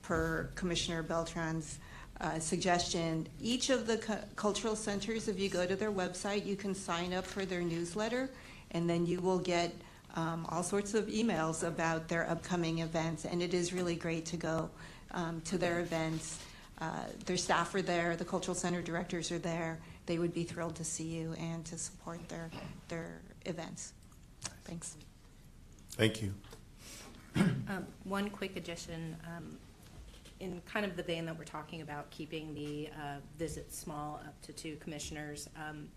[SPEAKER 11] per Commissioner Beltran's uh, suggestion, each of the cu- cultural centers, if you go to their website, you can sign up for their newsletter, and then you will get um, all sorts of emails about their upcoming events, and it is really great to go um, to their events. Uh, Their staff are there, the cultural center directors are there. They would be thrilled to see you and to support their, their events. Thanks.
[SPEAKER 4] Thank you.
[SPEAKER 9] Um, One quick addition. um, in kind of the vein that we're talking about, keeping the uh, visits small up to two commissioners, um,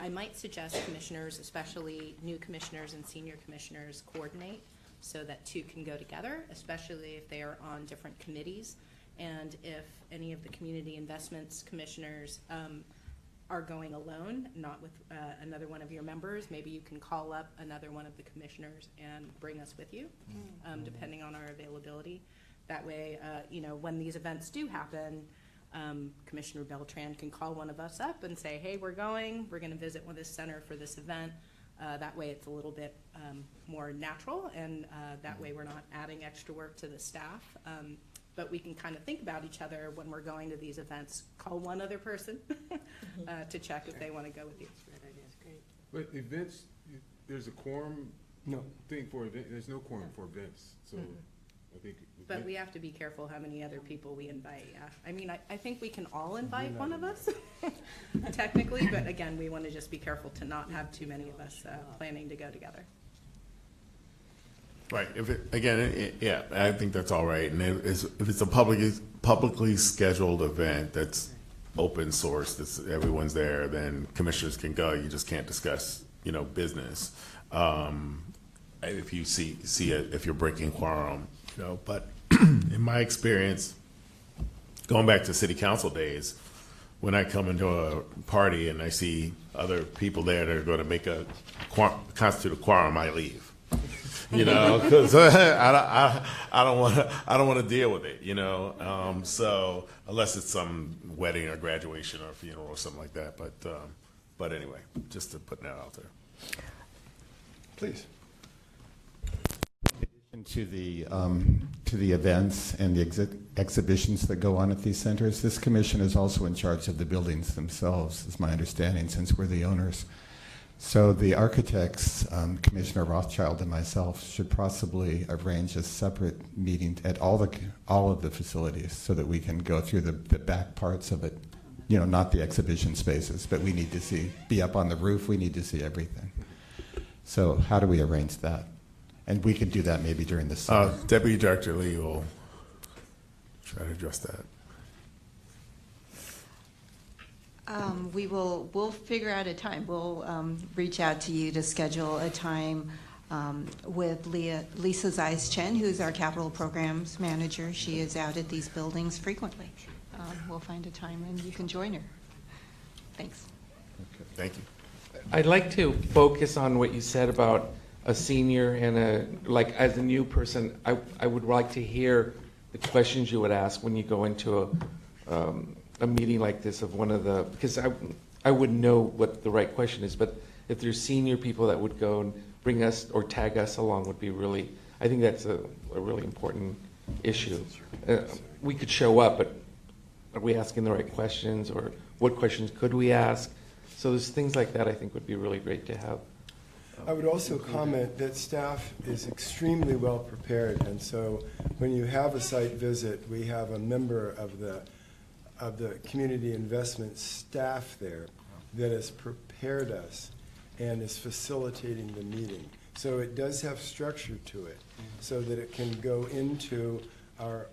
[SPEAKER 9] I might suggest commissioners, especially new commissioners and senior commissioners, coordinate so that two can go together, especially if they are on different committees. And if any of the community investments commissioners um, are going alone, not with uh, another one of your members, maybe you can call up another one of the commissioners and bring us with you, um, depending on our availability. That way, uh, you know, when these events do happen, um, Commissioner Beltran can call one of us up and say, hey, we're going, we're going to visit with this center for this event. Uh, That way, it's a little bit um, more natural, and uh, that way, we're not adding extra work to the staff. Um, But we can kind of think about each other when we're going to these events. Call one other person uh, to check if they want to go with you.
[SPEAKER 7] But events, there's a quorum
[SPEAKER 3] No.
[SPEAKER 7] thing for event, there's no quorum for events, so I think.
[SPEAKER 9] But we have to be careful how many other people we invite, yeah. I mean, I, I think we can all invite one of us, technically, but again, we want to just be careful to not have too many of us uh, planning to go together.
[SPEAKER 4] Right, if it, again, it- it- yeah, I think that's all right, and if it's, if it's a publicly, publicly scheduled event that's open source, that's, everyone's there, then commissioners can go, you just can't discuss, you know, business. Um, if you see, see it, if you're breaking quorum, you know, but in my experience, going back to city council days, when I come into a party and I see other people there that are going to make a quorum, constitute a quorum, I leave. You know, because I, don't- I, I don't want to I don't want to deal with it. You know, um, so unless it's some wedding or graduation or funeral or something like that. But um, but anyway, just to put that out there.
[SPEAKER 3] Please.
[SPEAKER 5] To the, um, to the events and the exhi- exhibitions that go on at these centers, this commission is also in charge of the buildings themselves, is my understanding, since we're the owners. So the architects, um, Commissioner Rothschild and myself, should possibly arrange a separate meeting at all the, all of the facilities so that we can go through the, the back parts of it. You know, not the exhibition spaces, but we need to see, be up on the roof, we need to see everything. So how do we arrange that? And we could do that maybe during the
[SPEAKER 4] Uh. Deputy Director Lee will try to address that.
[SPEAKER 11] Um, We will, we'll figure out a time. We'll um, reach out to you to schedule a time um, with Leah, Lisa Zeiss Chen, who's our capital programs manager. She is out at these buildings frequently. Um, We'll find a time and you can join her. Thanks. Okay.
[SPEAKER 4] Thank you.
[SPEAKER 12] I'd like to focus on what you said about a senior and a, like, as a new person, I, I would like to hear the questions you would ask when you go into a, um, a meeting like this of one of the, because I, I wouldn't know what the right question is, but if there's senior people that would go and bring us or tag us along would be really, I think that's a, a really important issue. Uh, We could show up, but are we asking the right questions, or what questions could we ask? So there's things like that I think would be really great to have.
[SPEAKER 3] I would also comment that staff is extremely well prepared, and so when you have a site visit, we have a member of the, of the community investment staff there that has prepared us and is facilitating the meeting. So it does have structure to it, so that it can go into our,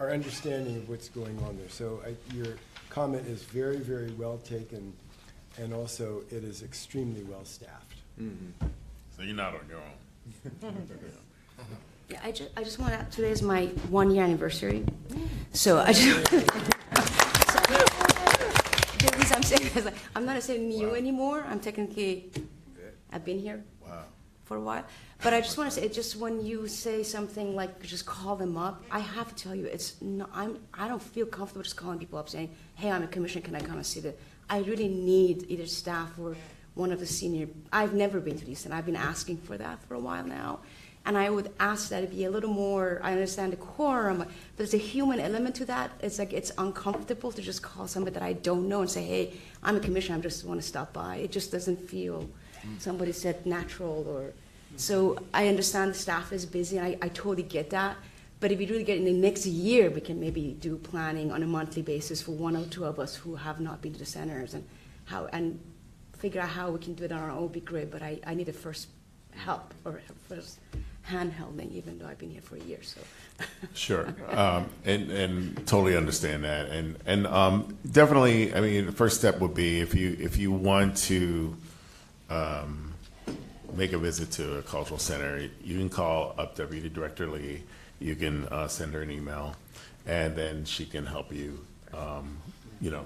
[SPEAKER 3] our understanding of what's going on there. So I, your comment is very, very well taken, and also it is extremely well staffed. Mm-hmm.
[SPEAKER 4] So you're not on your own.
[SPEAKER 13] Yeah, I just, I just want to, today is my one-year anniversary, so I just. The reason I'm saying is, like, I'm not saying new anymore, I'm technically, I've been here
[SPEAKER 4] Wow.
[SPEAKER 13] for a while, but I just want to say, just when you say something like, just call them up, I have to tell you, it's, no, I'm, I don't feel comfortable just calling people up saying, hey, I'm a commissioner, can I come and see the, I really need either staff or one of the senior, I've never been to these, and I've been asking for that for a while now. And I would ask that it be a little more, I understand the quorum, but there's a human element to that. It's like, it's uncomfortable to just call somebody that I don't know and say, hey, I'm a commissioner, I just want to stop by. It just doesn't feel, somebody said natural or, so I understand the staff is busy, and I, I totally get that. But if you really get in the next year, we can maybe do planning on a monthly basis for one or two of us who have not been to the centers and how, and figure out how we can do it on our own would be great, but I, I need a first help or first handholding, even though I've been here for a year, so.
[SPEAKER 4] Sure, um, and and totally understand that, and and um, definitely. I mean, the first step would be if you if you want to um, make a visit to a cultural center, you can call up Deputy Director Lee. You can uh, send her an email, and then she can help you. Um, you know,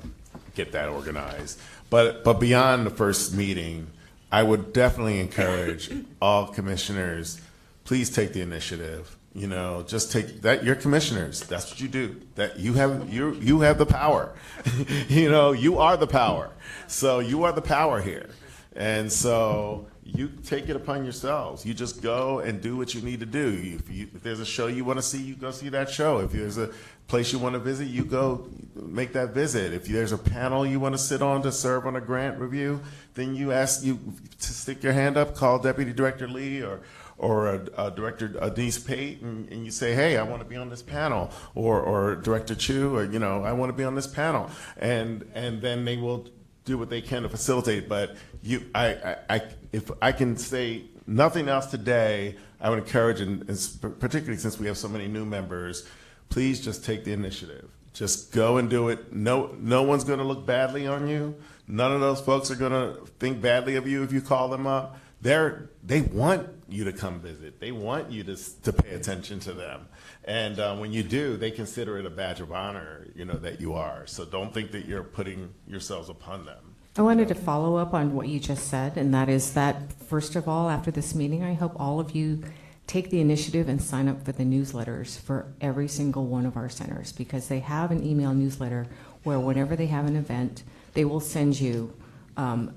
[SPEAKER 4] get that organized. But but beyond the first meeting, I would definitely encourage all commissioners. Please take the initiative. You know, just take that. You're commissioners. That's what you do. That you have you you have the power. you know, you are the power. So you are the power here, and so you take it upon yourselves. You just go and do what you need to do. If, you, if there's a show you want to see, you go see that show. If there's a place you want to visit, you go make that visit. If there's a panel you want to sit on to serve on a grant review, then you ask you to stick your hand up, call Deputy Director Lee or or uh, uh, Director uh, Denise Pate, and, and, you say, "Hey, I want to be on this panel," or or Director Chu, or you know, "I want to be on this panel," and and then they will do what they can to facilitate. But you, I, I, I if I can say nothing else today, I would encourage, and particularly since we have so many new members, please just take the initiative. Just go and do it. No, no one's going to look badly on you. None of those folks are going to think badly of you if you call them up. They're they want you to come visit. They want you to to pay attention to them. And uh, when you do, they consider it a badge of honor, you know, that you are. So don't think that you're putting yourselves upon them.
[SPEAKER 10] I wanted to follow up on what you just said, and that is that, first of all, after this meeting, I hope all of you take the initiative and sign up for the newsletters for every single one of our centers because they have an email newsletter where, whenever they have an event, they will send you um,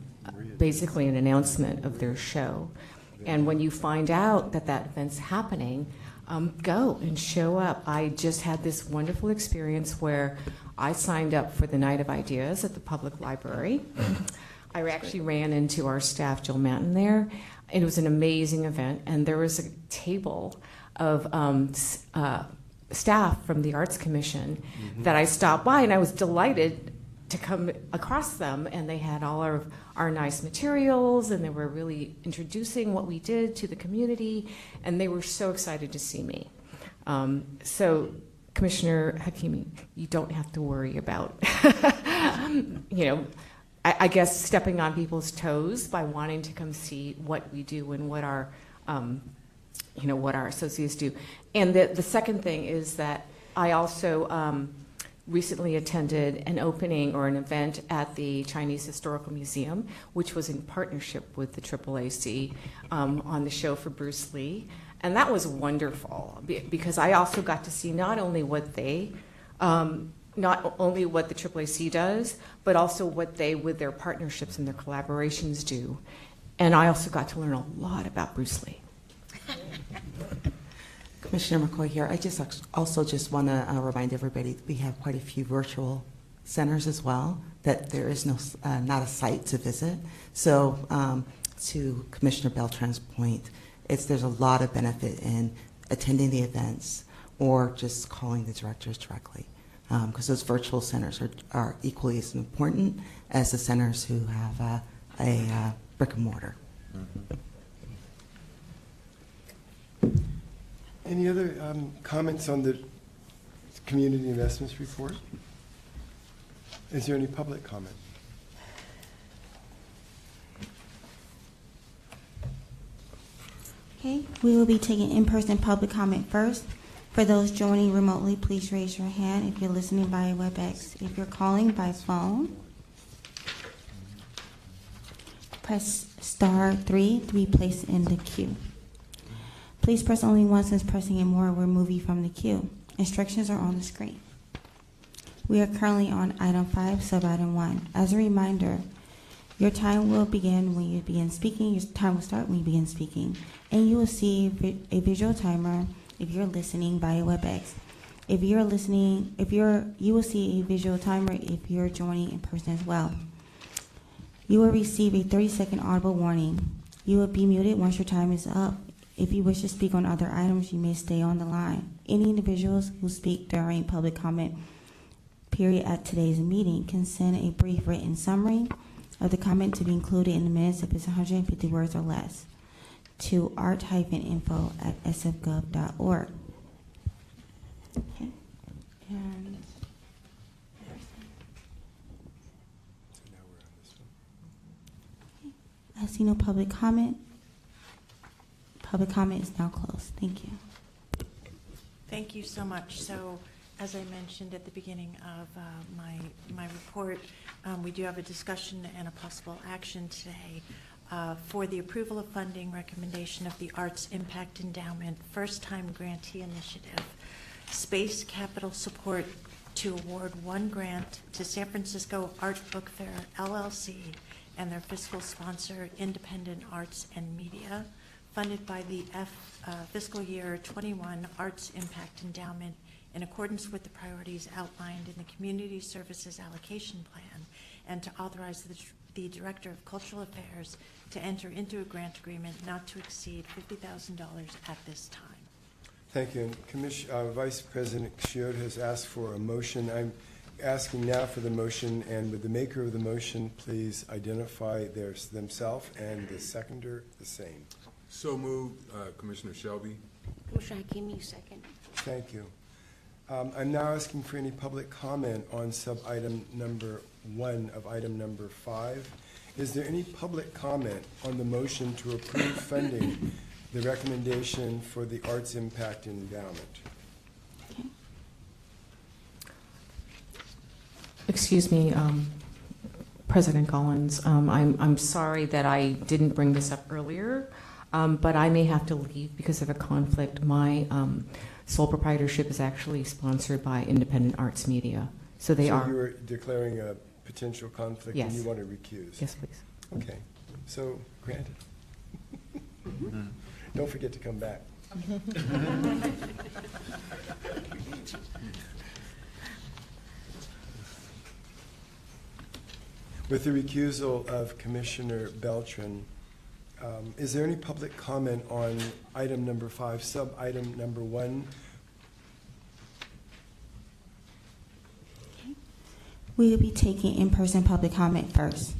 [SPEAKER 10] basically an announcement of their show. And when you find out that that event's happening, um, go and show up. I just had this wonderful experience where I signed up for the Night of Ideas at the public library. I actually ran into our staff, Jill Manton, there. It was an amazing event, and there was a table of um, uh, staff from the Arts Commission mm-hmm. that I stopped by, and I was delighted to come across them, and they had all of our nice materials, and they were really introducing what we did to the community, and they were so excited to see me. Um, so, Commissioner Hakimi, you don't have to worry about, you know, I, I, guess stepping on people's toes by wanting to come see what we do and what our, um, you know, what our associates do. And the, the second thing is that I also um, recently attended an opening or an event at the Chinese Historical Museum, which was in partnership with the AAAC um, on the show for Bruce Lee. And that was wonderful because I also got to see not only what they, um, not only what the AAAC does, but also what they, with their partnerships and their collaborations, do. And I also got to learn a lot about Bruce Lee.
[SPEAKER 14] Commissioner McCoy here. I just also just want to uh, remind everybody we have quite a few virtual centers as well. That there is no uh, not a site to visit. So um, to Commissioner Beltran's point, it's there's a lot of benefit in attending the events or just calling the directors directly because um, those virtual centers are, are equally as important as the centers who have uh, a uh, brick and mortar. Mm-hmm.
[SPEAKER 3] Any other um, comments on the community investments report? Is there any public comment?
[SPEAKER 2] Okay, we will be taking in-person public comment first. For those joining remotely, please raise your hand if you're listening via WebEx. If you're calling by phone, press star three to be placed in the queue. Please press only once since pressing it more will remove you from the queue. Instructions are on the screen. We are currently on item five, sub-item one. As a reminder, your time will begin when you begin speaking. Your time will start when you begin speaking. And you will see a visual timer if you're listening via WebEx. If you're listening, if you're, you will see a visual timer if you're joining in person as well. You will receive a 30 second audible warning. You will be muted once your time is up if you wish to speak on other items, you may stay on the line. Any individuals who speak during public comment period at today's meeting can send a brief written summary of the comment to be included in the minutes if it's 150 words or less. to art-info at sfgov.org. Okay. And
[SPEAKER 3] So now we're on this one.
[SPEAKER 2] I see no public comment. Public comment is now closed. Thank you.
[SPEAKER 8] Thank you so much. So, as I mentioned at the beginning of uh, my, my report, um, we do have a discussion and a possible action today uh, for the approval of funding recommendation of the Arts Impact Endowment First Time Grantee Initiative, Space Capital Support to award one grant to San Francisco Art Book Fair LLC and their fiscal sponsor, Independent Arts and Media, funded by the F, uh, fiscal year 21 Arts Impact Endowment in accordance with the priorities outlined in the Community Services Allocation Plan, and to authorize the, the Director of Cultural Affairs to enter into a grant agreement not to exceed $50,000 at this time.
[SPEAKER 3] Thank you. Uh, Vice President Shiota has asked for a motion. I'm asking now for the motion, and would the maker of the motion please identify their, themselves and the seconder the same?
[SPEAKER 7] So moved, uh, Commissioner Shelby.
[SPEAKER 13] Commissioner Hakimi, you second.
[SPEAKER 3] Thank you. Um, I'm now asking for any public comment on sub-item number one of item number five. Is there any public comment on the motion to approve funding the recommendation for the Arts Impact Endowment?
[SPEAKER 10] Excuse me, um, President Collins, um, I'm, I'm sorry that I didn't bring this up earlier, um, but I may have to leave because of a conflict. My um, sole proprietorship is actually sponsored by Independent Arts Media, so they
[SPEAKER 3] So
[SPEAKER 10] are.
[SPEAKER 3] you were declaring a potential conflict and
[SPEAKER 10] Yes.
[SPEAKER 3] you want to recuse?
[SPEAKER 10] Yes, please.
[SPEAKER 3] Okay, so granted. Don't forget to come back. With the recusal of Commissioner Beltran, um, is there any public comment on item number five, sub-item number one?
[SPEAKER 2] We will be taking in-person public comment first.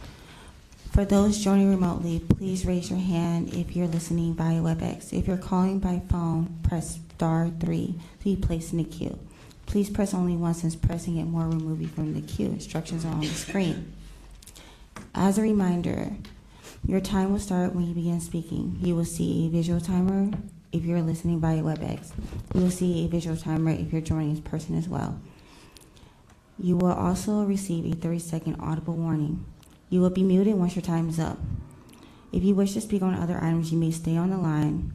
[SPEAKER 2] For those joining remotely, please raise your hand if you're listening via WebEx. If you're calling by phone, press star three to be placed in the queue. Please press only once since pressing it more will remove you from the queue. Instructions are on the screen. As a reminder, your time will start when you begin speaking. You will see a visual timer if you're listening via WebEx. You will see a visual timer if you're joining in person as well. You will also receive a 30 second audible warning. You will be muted once your time is up. If you wish to speak on other items, you may stay on the line.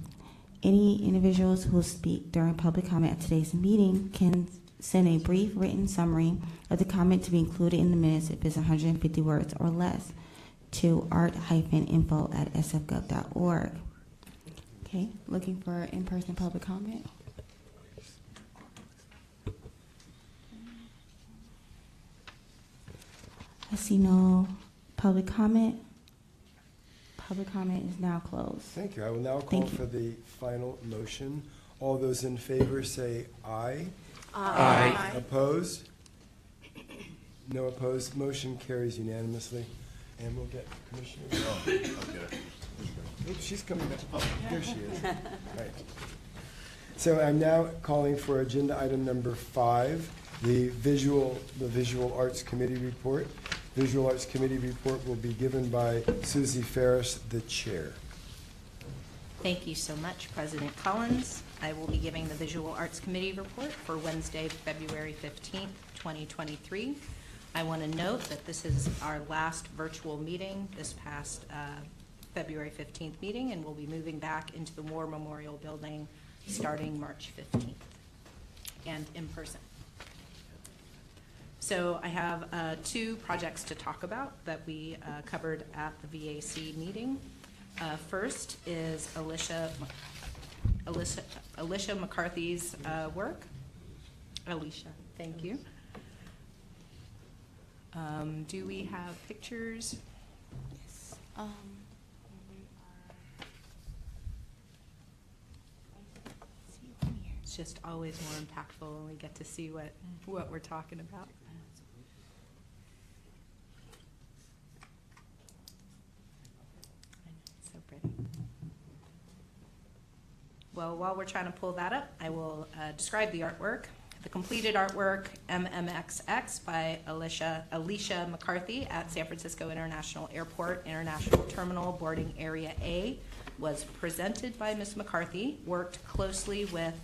[SPEAKER 2] Any individuals who speak during public comment at today's meeting can send a brief written summary of the comment to be included in the minutes if it's 150 words or less to art-info at sfgov.org. Okay, looking for in-person public comment? I see no public comment. Public comment is now closed.
[SPEAKER 3] Thank you. I will now call
[SPEAKER 2] Thank you.
[SPEAKER 3] for the final motion. All those in favor say aye.
[SPEAKER 8] Aye.
[SPEAKER 3] Opposed? No opposed. Motion carries unanimously. And we'll get Commissioner.
[SPEAKER 4] Oh, I'll get it.
[SPEAKER 3] Oops, she's coming back. Oh, there she is. Right. So I'm now calling for agenda item number five, the visual, the Visual Arts Committee report. Visual Arts Committee report will be given by Suzie Ferras, the chair.
[SPEAKER 9] Thank you so much, President Collins. I will be giving the Visual Arts Committee report for Wednesday, February 15th, 2023. I want to note that this is our last virtual meeting, this past uh, February 15th meeting, and we'll be moving back into the War Memorial Building starting March 15th, and in person. So I have uh, two projects to talk about that we uh, covered at the VAC meeting. Uh, First is Alicia, Alicia, Alicia McCarthy's uh, work. Alicia, thank you. Um, Do we have pictures?
[SPEAKER 2] Um,
[SPEAKER 9] It's just always more impactful when we get to see what, what we're talking about. I know, it's so pretty. Well, while we're trying to pull that up, I will uh, describe the artwork. The completed artwork, MMXX by Alicia, Alicia McCarthy at San Francisco International Airport International Terminal Boarding Area A, was presented by Ms. McCarthy, worked closely with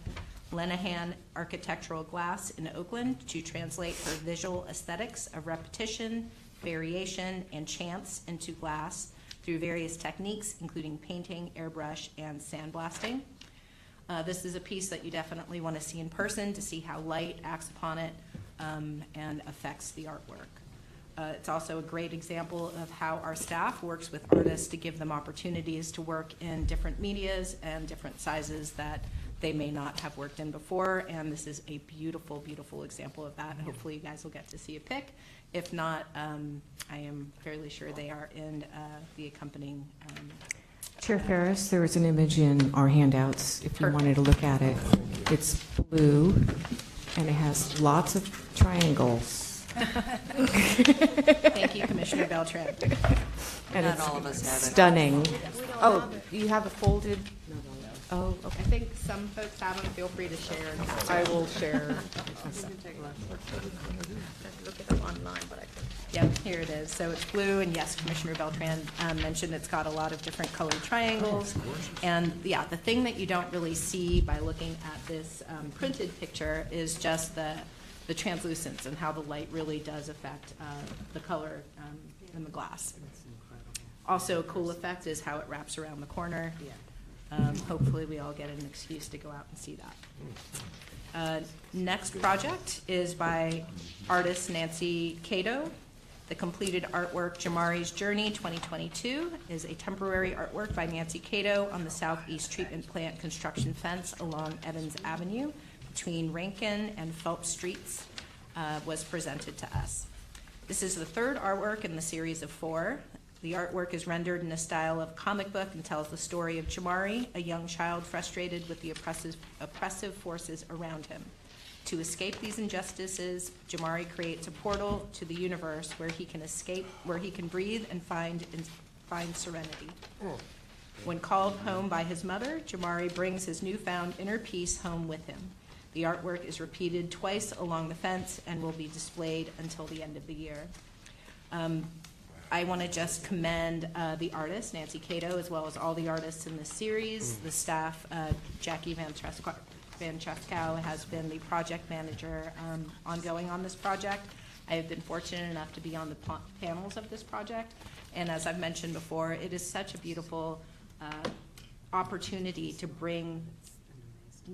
[SPEAKER 9] Lenahan Architectural Glass in Oakland to translate her visual aesthetics of repetition, variation, and chance into glass through various techniques, including painting, airbrush, and sandblasting. Uh, this is a piece that you definitely want to see in person to see how light acts upon it um, and affects the artwork. Uh, it's also a great example of how our staff works with artists to give them opportunities to work in different medias and different sizes that they may not have worked in before. And this is a beautiful, beautiful example of that. Hopefully, you guys will get to see a pic. If not, um, I am fairly sure they are in uh, the accompanying um,
[SPEAKER 10] Chair Ferras, there was an image in our handouts, if you wanted to look at it. It's blue, and it has lots of triangles.
[SPEAKER 9] Thank you, Commissioner Beltran.
[SPEAKER 10] And
[SPEAKER 1] Not
[SPEAKER 10] it's
[SPEAKER 1] all of us have it.
[SPEAKER 10] Stunning. Oh, you have it folded? Oh,
[SPEAKER 9] I think some folks have them. Feel free to share.
[SPEAKER 10] I will share.
[SPEAKER 9] Look it up online, but I. Yep, here it is. So it's blue, and yes, Commissioner Beltran um, mentioned it's got a lot of different colored triangles. And yeah, the thing that you don't really see by looking at this um, printed picture is just the, the translucence and how the light really does affect uh, the color um, in the glass. Also, a cool effect is how it wraps around the corner. Um, Hopefully, we all get an excuse to go out and see that. Uh, Next project is by artist Nancy Cato. The completed artwork, Jamari's Journey 2022, is a temporary artwork by Nancy Cato on the southeast treatment plant construction fence along Evans Avenue between Rankin and Phelps Streets, uh, was presented to us. This is the third artwork in the series of four. The artwork is rendered in a style of comic book and tells the story of Jamari, a young child frustrated with the oppressive, oppressive forces around him. To escape these injustices, Jamari creates a portal to the universe where he can escape, where he can breathe and find, and find serenity. When called home by his mother, Jamari brings his newfound inner peace home with him. The artwork is repeated twice along the fence and will be displayed until the end of the year. Um, I want to just commend uh, the artist, Nancy Cato, as well as all the artists in this series, the staff, uh, Jackie von Treskow- Van has been the project manager um, ongoing on this project. I have been fortunate enough to be on the pa- panels of this project, and as I've mentioned before, it is such a beautiful uh, opportunity to bring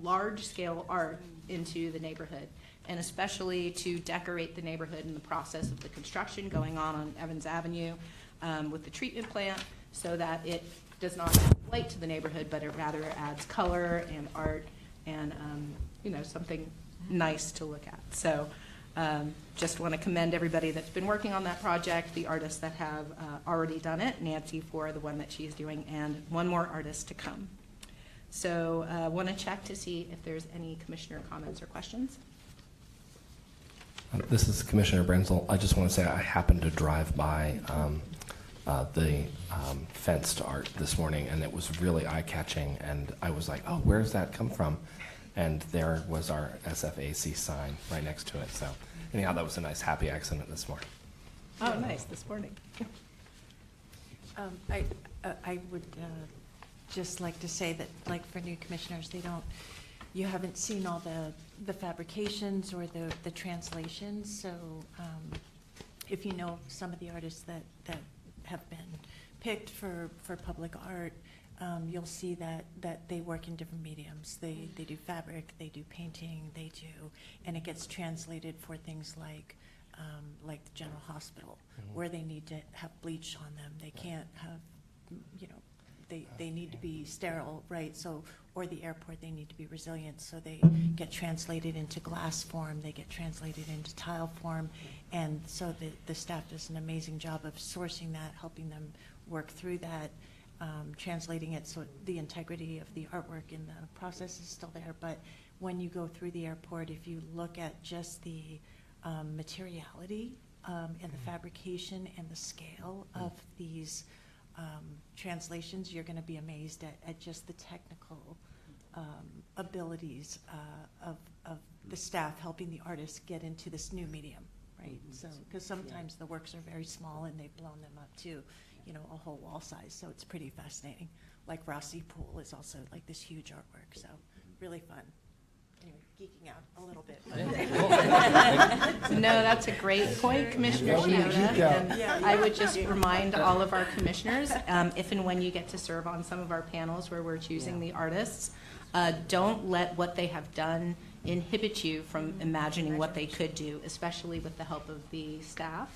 [SPEAKER 9] large-scale art into the neighborhood, and especially to decorate the neighborhood in the process of the construction going on on Evans Avenue um, with the treatment plant, so that it does not add light to the neighborhood, but it rather adds color and art and, um, you know, something nice to look at. So um, just want to commend everybody that's been working on that project, the artists that have uh, already done it, Nancy for the one that she's doing, and one more artist to come. So uh, want to check to see if there's any commissioner comments or questions.
[SPEAKER 15] This is Commissioner Brenzel. I just want to say I happened to drive by um, uh, the um, fenced art this morning, and it was really eye-catching, and I was like, oh, where's that come from? And there was our SFAC sign right next to it, so anyhow, that was a nice happy accident this morning.
[SPEAKER 9] Oh, nice, this morning.
[SPEAKER 8] Um, I, uh, I would uh, just like to say that, like for new commissioners, they don't, you haven't seen all the, the fabrications or the, the translations, so um, if you know some of the artists that, that have been picked for, for public art, um, you'll see that, that they work in different mediums. They, they do fabric, they do painting, they do, and it gets translated for things like, um, like the general hospital, where they need to have bleach on them. They can't have, you they, they need to be sterile, right? So, or the airport, they need to be resilient. So they get translated into glass form, they get translated into tile form. And so the, the staff does an amazing job of sourcing that, helping them work through that, um, translating it so the integrity of the artwork in the process is still there. But when you go through the airport, if you look at just the um, materiality um, and the fabrication and the scale of these um, translations, you're going to be amazed at, at just the technical um, abilities uh, of, of the staff helping the artists get into this new medium, right? So, because sometimes the works are very small and they've blown them up to, you know, a whole wall size, so it's pretty fascinating. Like Rossi Pool is also like this huge artwork, so really fun. Anyway, geeking out a little bit.
[SPEAKER 9] No, that's a great point, Commissioner
[SPEAKER 3] Yeah, we geek out.
[SPEAKER 9] And I would just remind all of our commissioners, um, if and when you get to serve on some of our panels where we're choosing the artists, uh, don't let what they have done inhibit you from imagining what they could do, especially with the help of the staff.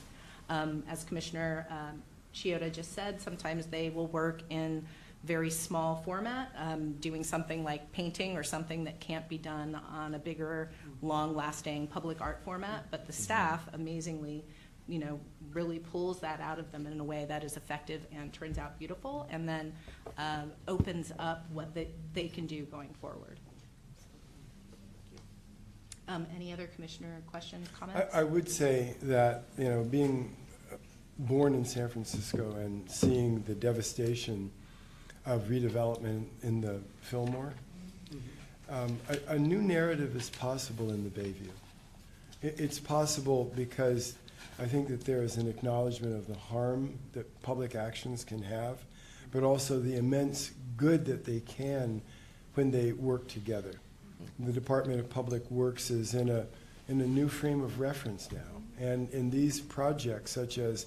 [SPEAKER 9] Um, As Commissioner um, Shiota just said, sometimes they will work in very small format, um, doing something like painting or something that can't be done on a bigger, long-lasting public art format. But the staff, amazingly, you know, really pulls that out of them in a way that is effective and turns out beautiful, and then um, opens up what they, they can do going forward. Um, any other commissioner questions, comments?
[SPEAKER 3] I, I would say that, you know, being born in San Francisco and seeing the devastation of redevelopment in the Fillmore, um, a, a new narrative is possible in the Bayview. It, it's possible because I think that there is an acknowledgement of the harm that public actions can have, but also the immense good that they can when they work together. The Department of Public Works is in a, in a new frame of reference now. And in these projects, such as,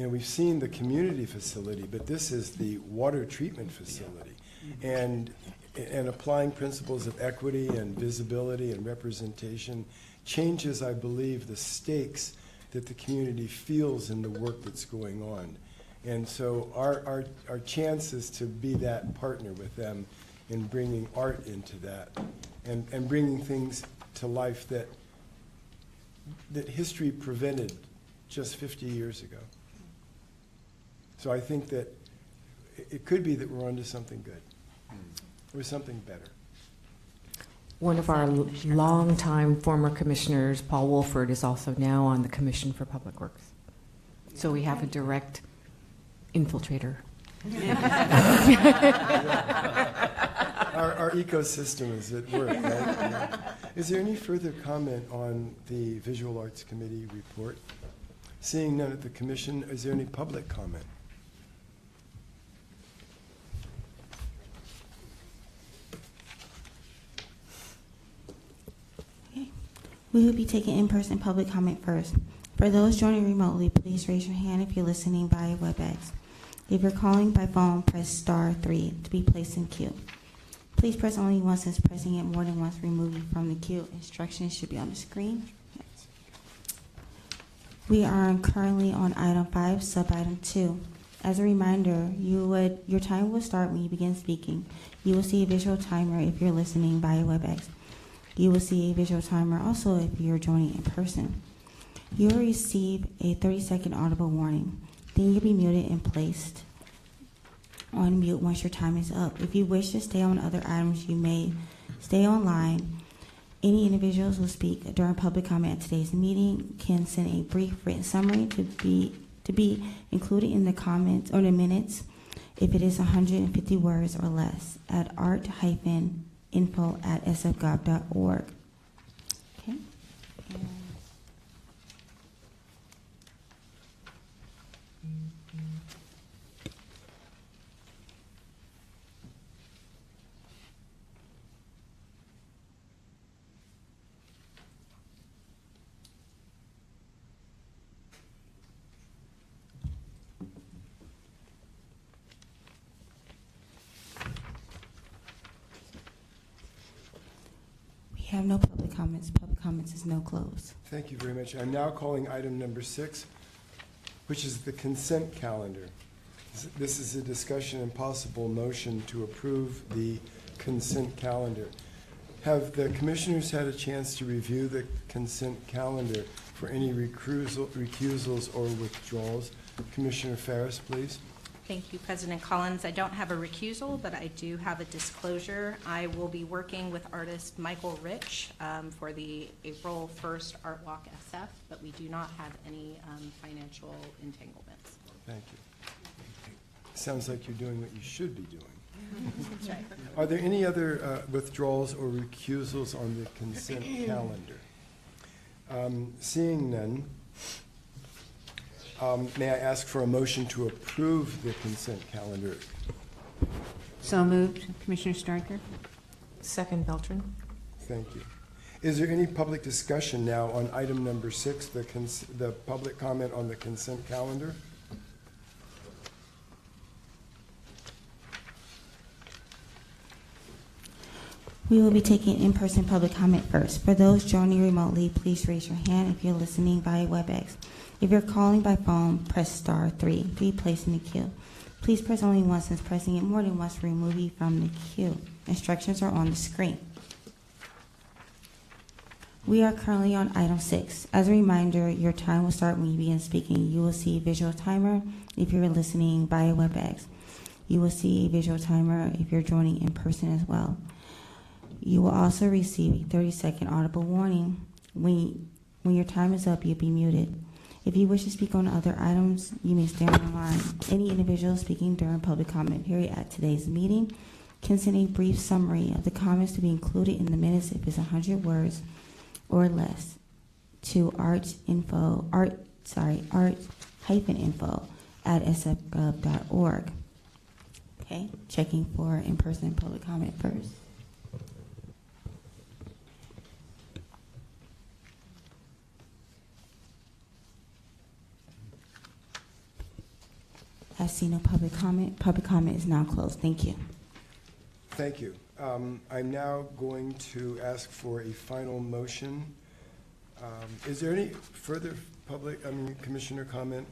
[SPEAKER 3] you know, we've seen the community facility, but this is the water treatment facility. And, and applying principles of equity and visibility and representation changes, I believe, the stakes that the community feels in the work that's going on. And so our, our, our chance is to be that partner with them in bringing art into that and, and bringing things to life that, that history prevented just 50 years ago. So I think that it- it could be that we're onto something good, hmm. or something better.
[SPEAKER 10] One of our l- longtime former commissioners, Paul Woolford, is also now on the Commission for Public Works. So we have a direct infiltrator.
[SPEAKER 3] Our, our ecosystem is at work, right? Yeah. Is there any further comment on the Visual Arts Committee report? Seeing none at the commission, is there any public comment?
[SPEAKER 2] We will be taking in-person public comment first. For those joining remotely, please raise your hand if you're listening via WebEx. If you're calling by phone, press star three to be placed in queue. Please press only once as pressing it more than once will remove you from the queue. Instructions should be on the screen. We are currently on item five, sub-item two. As a reminder, you would, your time will start when you begin speaking. You will see a visual timer if you're listening via WebEx. You will see a visual timer also if you're joining in person. You will receive a 30-second audible warning. Then you'll be muted and placed on mute once your time is up. If you wish to stay on other items, you may stay online. Any individuals who speak during public comment at today's meeting can send a brief written summary to be to be included in the comments or the minutes if it is 150 words or less at art-info at sfgov.org. Have no public comments. Public comments is no close.
[SPEAKER 3] Thank you very much. I'm now calling item number six, which is the consent calendar. This is a discussion and possible motion to approve the consent calendar. Have the commissioners had a chance to review the consent calendar for any recusal- recusals or withdrawals? Commissioner Ferras, please.
[SPEAKER 9] Thank you, President Collins. I don't have a recusal, but I do have a disclosure. I will be working with artist Michael Rich um, for the April 1st Art Walk SF, but we do not have any um, financial entanglements.
[SPEAKER 3] Thank you. Sounds like you're doing what you should be doing.
[SPEAKER 8] That's right.
[SPEAKER 3] Are there any other uh, withdrawals or recusals on the consent calendar? Um, Seeing none, um, may I ask for a motion to approve the consent calendar?
[SPEAKER 16] So moved. Commissioner Stryker?
[SPEAKER 10] Second, Beltran.
[SPEAKER 3] Thank you. Is there any public discussion now on item number six, the cons- the public comment on the consent calendar?
[SPEAKER 2] We will be taking in-person public comment first. For those joining remotely, please raise your hand if you're listening via WebEx. If you're calling by phone, press star three to be placed in the queue. Please press only once since pressing it more than once will remove you from the queue. Instructions are on the screen. We are currently on item six. As a reminder, your time will start when you begin speaking. You will see a visual timer if you're listening via WebEx. You will see a visual timer if you're joining in person as well. You will also receive a 30 second audible warning. When, when your time is up, you'll be muted. If you wish to speak on other items, you may stand the line. Any individual speaking during public comment period at today's meeting can send a brief summary of the comments to be included in the minutes if it's 100 words or less to artinfo, art, sorry, art hyphen info at sfgov.org. Okay, checking for in-person public comment first. I see no public comment. Public comment is now closed. Thank you.
[SPEAKER 3] Thank you. Um, I'm now going to ask for a final motion. Um, Is there any further public, I mean, commissioner comment?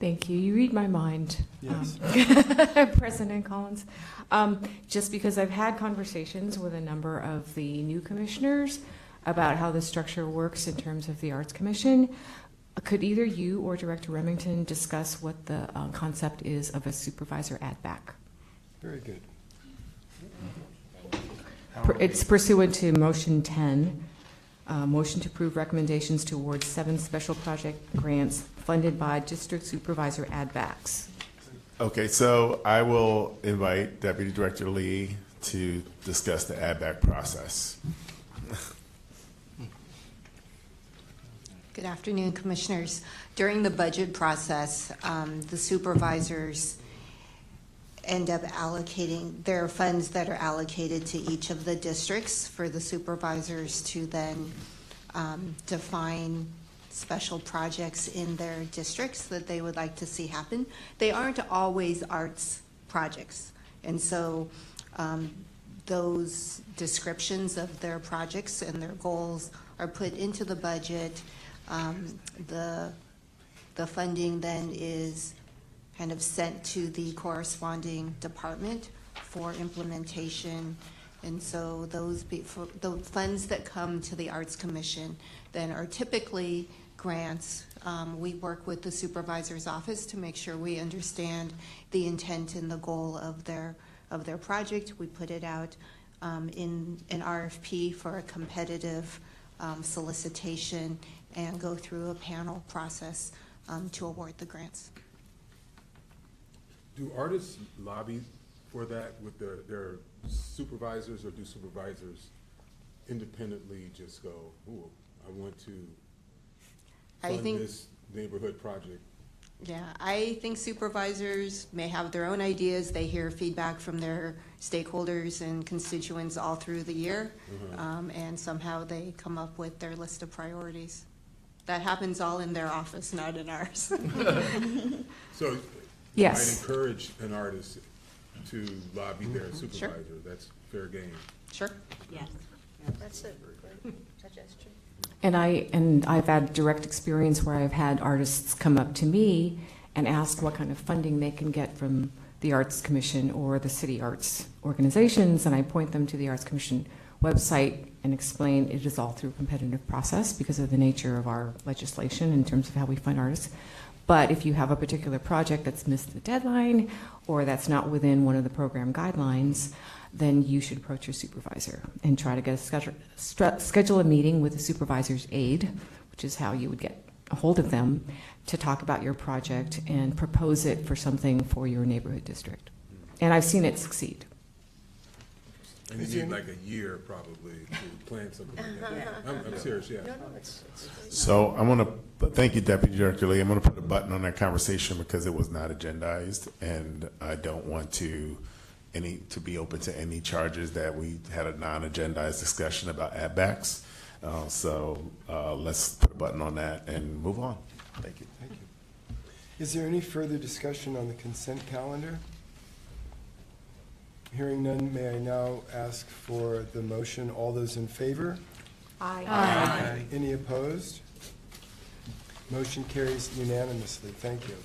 [SPEAKER 10] Thank you. You read my mind,
[SPEAKER 3] Yes.
[SPEAKER 10] um, President Collins. Um, just because I've had conversations with a number of the new commissioners about how the structure works in terms of the Arts Commission, could either you or Director Remington discuss what the uh, concept is of a supervisor add back?
[SPEAKER 3] Very good.
[SPEAKER 10] Per- It's pursuant to motion 10, uh, motion to approve recommendations to award seven special project grants funded by district supervisor add backs.
[SPEAKER 4] Okay, so I will invite Deputy Director Lee to discuss the add-back process.
[SPEAKER 11] Good afternoon, Commissioners. During the budget process, um, the supervisors end up allocating, their funds that are allocated to each of the districts for the supervisors to then um, define special projects in their districts that they would like to see happen. They aren't always arts projects. And so um, those descriptions of their projects and their goals are put into the budget. Um, The, the funding then is kind of sent to the corresponding department for implementation. And so those, be- the funds that come to the Arts Commission then are typically grants. Um, We work with the supervisor's office to make sure we understand the intent and the goal of their, of their project. We put it out um, in an RFP for a competitive um, solicitation and go through a panel process um, to award the grants.
[SPEAKER 7] Do artists lobby for that with their, their supervisors, or do supervisors independently just go, ooh, I want to
[SPEAKER 11] I
[SPEAKER 7] fund
[SPEAKER 11] think-
[SPEAKER 7] this neighborhood project?
[SPEAKER 11] Yeah, I think supervisors may have their own ideas. They hear feedback from their stakeholders and constituents all through the year,
[SPEAKER 7] Mhm.
[SPEAKER 11] um, and somehow they come up with their list of priorities. That happens all in their office, not in ours.
[SPEAKER 7] So you
[SPEAKER 11] Yes.
[SPEAKER 7] might encourage an artist to lobby their mm-hmm.
[SPEAKER 11] Sure.
[SPEAKER 7] supervisor, that's fair game.
[SPEAKER 11] Sure.
[SPEAKER 8] Yes. That's a great suggestion.
[SPEAKER 10] And I and I've had direct experience where I've had artists come up to me and ask what kind of funding they can get from the Arts Commission or the city arts organizations, and I point them to the Arts Commission website and explain it is all through a competitive process because of the nature of our legislation in terms of how we fund artists. But if you have a particular project that's missed the deadline or that's not within one of the program guidelines, then you should approach your supervisor and try to get a schedule, schedule a meeting with the supervisor's aide, which is how you would get a hold of them to talk about your project and propose it for something for your neighborhood district. and I've seen it succeed.
[SPEAKER 7] And you need like a year probably to plan something like that. I'm, I'm serious, yeah.
[SPEAKER 4] So I want to thank you, Deputy Director Lee. I'm going to put a button on that conversation because it was not agendized, and I don't want to any to be open to any charges that we had a non-agendized discussion about add-backs. Uh, so uh, let's put a button on that and move on. Thank you.
[SPEAKER 3] Thank you. Is there any further discussion on the consent calendar? Hearing none, may I now ask for the motion? All those in favor?
[SPEAKER 13] Aye.
[SPEAKER 3] Any opposed? Motion carries unanimously. Thank you.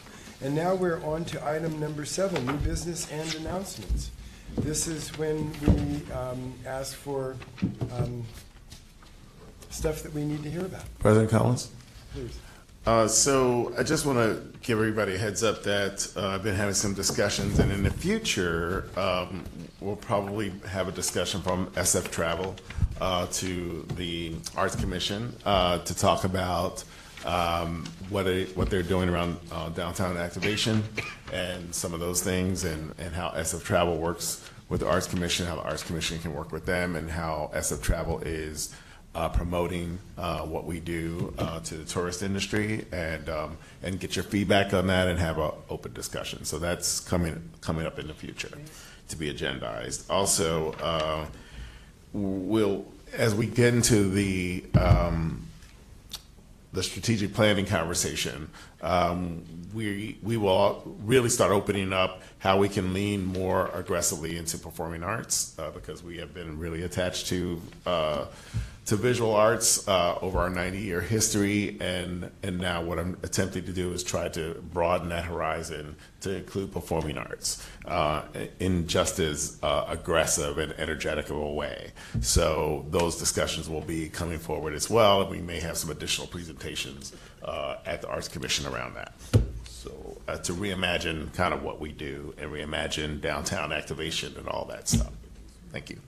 [SPEAKER 3] And now we're on to item number seven, new business and announcements. This is when we um, ask for um, stuff that we need to hear about.
[SPEAKER 4] President Collins?
[SPEAKER 3] Please.
[SPEAKER 4] Uh, so I just want to give everybody a heads up that uh, I've been having some discussions, and in the future, um, we'll probably have a discussion from SF Travel uh, to the Arts Commission uh, to talk about um, what they, what they're doing around uh, downtown activation and some of those things, and, and how SF Travel works with the Arts Commission, how the Arts Commission can work with them, and how SF Travel is uh, promoting uh, what we do uh, to the tourist industry and um, and get your feedback on that and have an open discussion. So that's coming coming up in the future to be agendized. Also, uh, we'll as we get into the um, the strategic planning conversation, um, we we will really start opening up how we can lean more aggressively into performing arts uh, because we have been really attached to uh, to visual arts uh, over our 90 year history, and and now what I'm attempting to do is try to broaden that horizon to include performing arts uh, in just as uh, aggressive and energetic of a way. So those discussions will be coming forward as well, and we may have some additional presentations uh, at the Arts Commission around that. So uh, to reimagine kind of what we do and reimagine downtown activation and all that stuff. Thank you.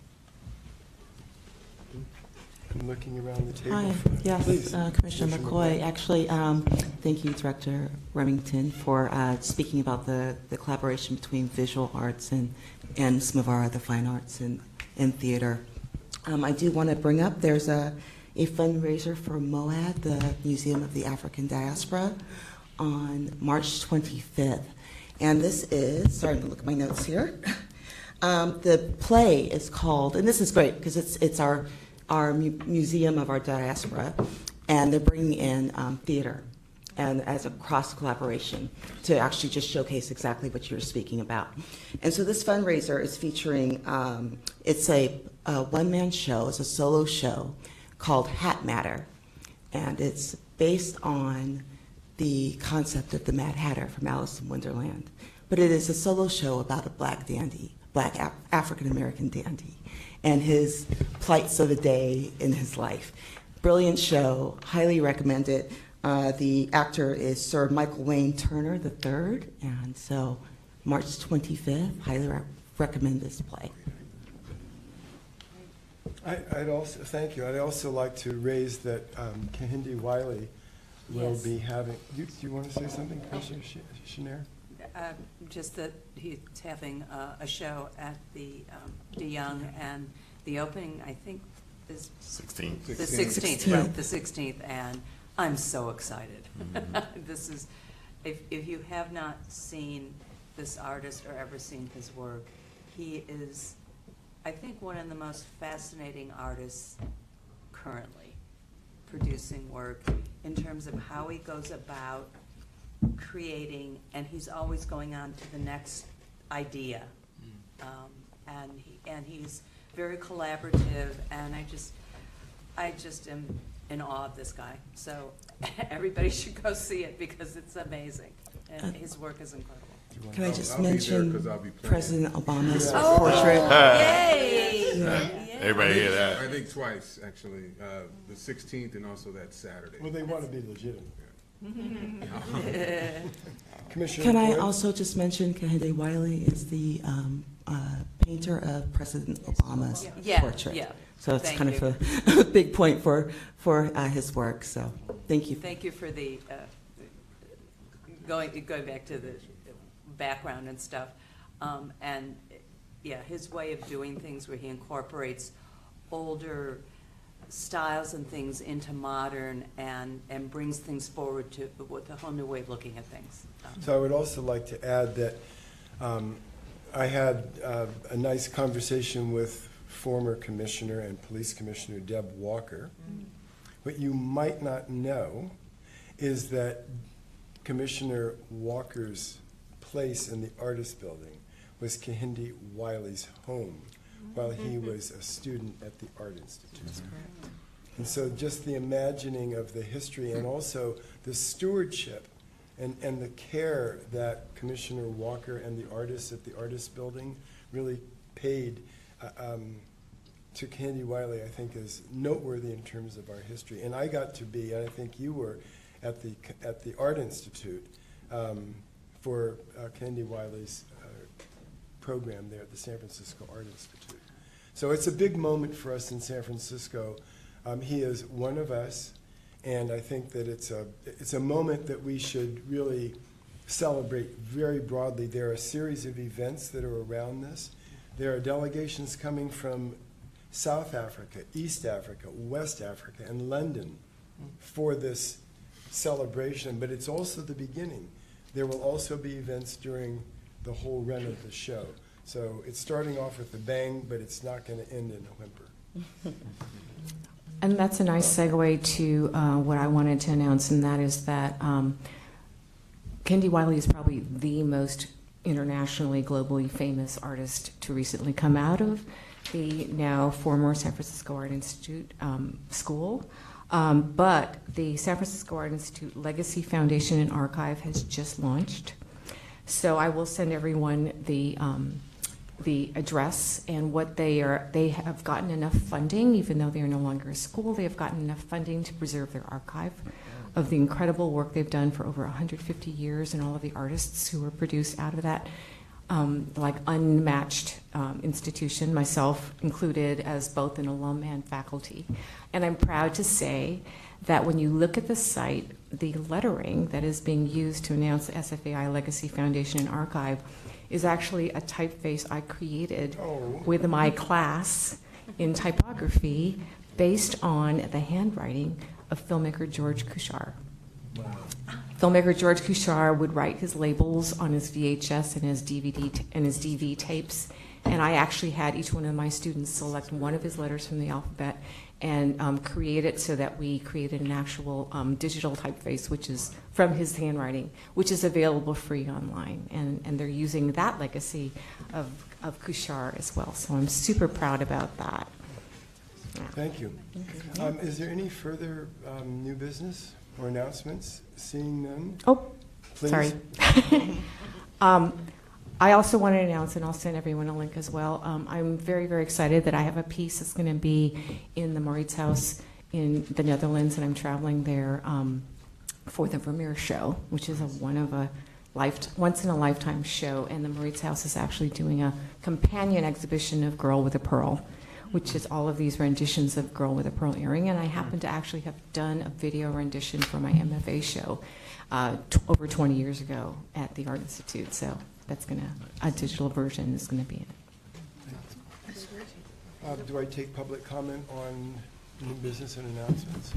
[SPEAKER 3] I'm looking around the table.
[SPEAKER 14] Hi,
[SPEAKER 3] for-
[SPEAKER 14] yes,
[SPEAKER 3] Please.
[SPEAKER 14] uh, Commissioner McCoy. Actually, um, thank you, Director Remington, for uh, speaking about the, the collaboration between visual arts and, and our other fine arts and, and theater. Um, I do want to bring up, there's a, a fundraiser for MOAD, the Museum of the African Diaspora, on March 25th. And this is, starting to look at my notes here. Um, the play is called, and this is great because it's, it's our, our mu- museum of our diaspora, and they're bringing in um, theater and as a cross collaboration to actually just showcase exactly what you were speaking about. And so this fundraiser is featuring, um, it's a, a one man show, it's a solo show called Hat Matter. And it's based on the concept of the Mad Hatter from Alice in Wonderland. But it is a solo show about a black dandy, black Af- African American dandy, and his plights of the day in his life. Brilliant show, highly recommend it. Uh, the actor is Sir Michael Wayne Turner III, and so March 25th, highly re- recommend this play.
[SPEAKER 3] I, I'd also, thank you. I'd also like to raise that um, Kehinde Wiley will
[SPEAKER 1] Yes.
[SPEAKER 3] be having, you- do you want to say something, Commissioner Sh- Schnair?
[SPEAKER 1] Uh, Just that he's having uh, a show at the um, DeYoung, and the opening, I think, is
[SPEAKER 4] 16th.
[SPEAKER 1] the
[SPEAKER 7] 16th.
[SPEAKER 1] 16th, right, the 16th, and I'm so excited.
[SPEAKER 4] Mm-hmm.
[SPEAKER 1] This is, if, if you have not seen this artist or ever seen his work, he is, I think, one of the most fascinating artists currently producing work in terms of how he goes about creating, and he's always going on to the next idea. Um, And he, and he's very collaborative, and I just, I just am in awe of this guy. So everybody should go see it because it's amazing, and his work is incredible.
[SPEAKER 14] Can I just
[SPEAKER 7] I'll be there 'cause
[SPEAKER 14] mention
[SPEAKER 7] I'll be playing.
[SPEAKER 14] President Obama's
[SPEAKER 3] Oh,
[SPEAKER 14] portrait?
[SPEAKER 1] Yay!
[SPEAKER 14] Yeah.
[SPEAKER 4] Everybody hear that?
[SPEAKER 7] I think twice, actually, uh, the 16th and also that Saturday.
[SPEAKER 3] Well, they want to be legitimate. Commissioner
[SPEAKER 14] Can I
[SPEAKER 3] Boyd?
[SPEAKER 14] also just mention Kehinde Wiley is the um, uh, painter of President Obama's
[SPEAKER 1] Yeah,
[SPEAKER 14] portrait.
[SPEAKER 1] yeah.
[SPEAKER 14] So it's
[SPEAKER 1] Thank
[SPEAKER 14] kind of a big point for, for uh, his work, so thank you.
[SPEAKER 1] Thank you for the, uh, going, going back to the background and stuff. Um, And, yeah, his way of doing things where he incorporates older styles and things into modern and, and brings things forward to, with a whole new way of looking at things.
[SPEAKER 3] So I would also like to add that um, I had uh, a nice conversation with former Commissioner and Police Commissioner Deb Walker. What you might not know is that Commissioner Walker's place in the Artist Building was Kehinde Wiley's home while he was a student at the Art Institute. And so just the imagining of the history and also the stewardship and, and the care that Commissioner Walker and the artists at the Artist Building really paid uh, um, to Kehinde Wiley, I think, is noteworthy in terms of our history. And I got to be, and I think you were, at the, at the Art Institute um, for uh, Kehinde Wiley's program there at the San Francisco Art Institute. So it's a big moment for us in San Francisco. Um, he is one of us, and I think that it's a, it's a moment that we should really celebrate very broadly. There are a series of events that are around this. There are delegations coming from South Africa, East Africa, West Africa, and London for this celebration, but it's also the beginning. There will also be events during the whole run of the show. So it's starting off with a bang, but it's not going to end in a whimper.
[SPEAKER 10] And that's a nice segue to uh, what I wanted to announce, and that is that um, Kehinde Wiley is probably the most internationally, globally famous artist to recently come out of the now former San Francisco Art Institute um, school. Um, but the San Francisco Art Institute Legacy Foundation and Archive has just launched. So I will send everyone the um, the address and what they are. They have gotten enough funding, even though they are no longer a school. They have gotten enough funding to preserve their archive of the incredible work they've done for over 150 years and all of the artists who were produced out of that. Um, like unmatched um, institution, myself included as both an alum and faculty. And I'm proud to say that when you look at the site, the lettering that is being used to announce the SFAI Legacy Foundation and Archive is actually a typeface I created
[SPEAKER 3] Oh.
[SPEAKER 10] with my class in typography based on the handwriting of filmmaker George Kuchar. Filmmaker George Kuchar would write his labels on his VHS and his DVD and his DV tapes, and I actually had each one of my students select one of his letters from the alphabet and um, create it so that we created an actual um, digital typeface, which is from his handwriting, which is available free online, and and they're using that legacy of of Kuchar as well. So I'm super proud about that.
[SPEAKER 3] Thank you. Um, Is there any further um, new business or announcements? Seeing none?
[SPEAKER 10] Oh,
[SPEAKER 3] Please.
[SPEAKER 10] sorry. I also want to announce, and I'll send everyone a link as well. Um, I'm very, very excited that I have a piece that's going to be in the Mauritshuis in the Netherlands, and I'm traveling there um, for the Vermeer show, which is a one of a life, once in a lifetime show. And the Mauritshuis is actually doing a companion exhibition of Girl with a Pearl, which is all of these renditions of Girl with a Pearl Earring. And I happen to actually have done a video rendition for my MFA show uh, over 20 years ago at the Art Institute. So that's going to, a digital version is going to be in it.
[SPEAKER 3] Uh, Do I take public comment on new business and announcements?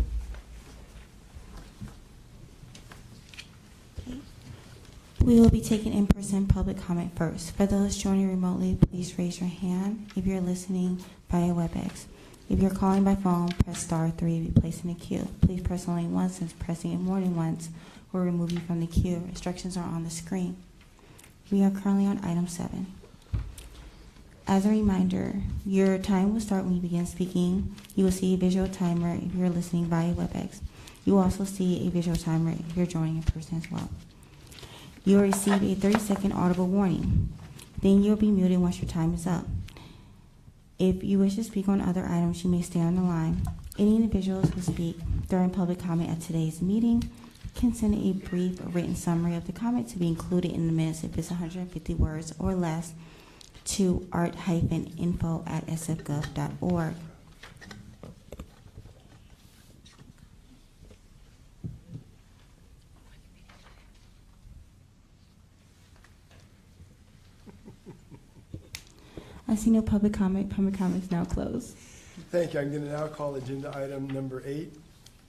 [SPEAKER 2] We will be taking in-person public comment first. For those joining remotely, please raise your hand if you're listening via WebEx. If you're calling by phone, press star three to be placed in the queue. Please press only once, since pressing it more than once will remove you from the queue. Instructions are on the screen. We are currently on item seven. As a reminder, your time will start when you begin speaking. You will see a visual timer if you're listening via WebEx. You will also see a visual timer if you're joining in person as well. You will receive a 30 second audible warning. Then you'll be muted once your time is up. If you wish to speak on other items, you may stay on the line. Any individuals who speak during public comment at today's meeting can send a brief written summary of the comment to be included in the minutes if it's 150 words or less to art-info at sfgov.org. I see no public comment. Public comment is now closed.
[SPEAKER 3] Thank you. I'm going to now call agenda item number eight,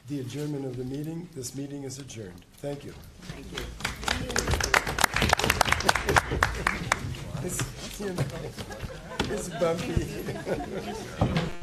[SPEAKER 3] the adjournment of the meeting. This meeting is adjourned. Thank you.
[SPEAKER 1] Thank you.
[SPEAKER 3] It's, you know, it's bumpy.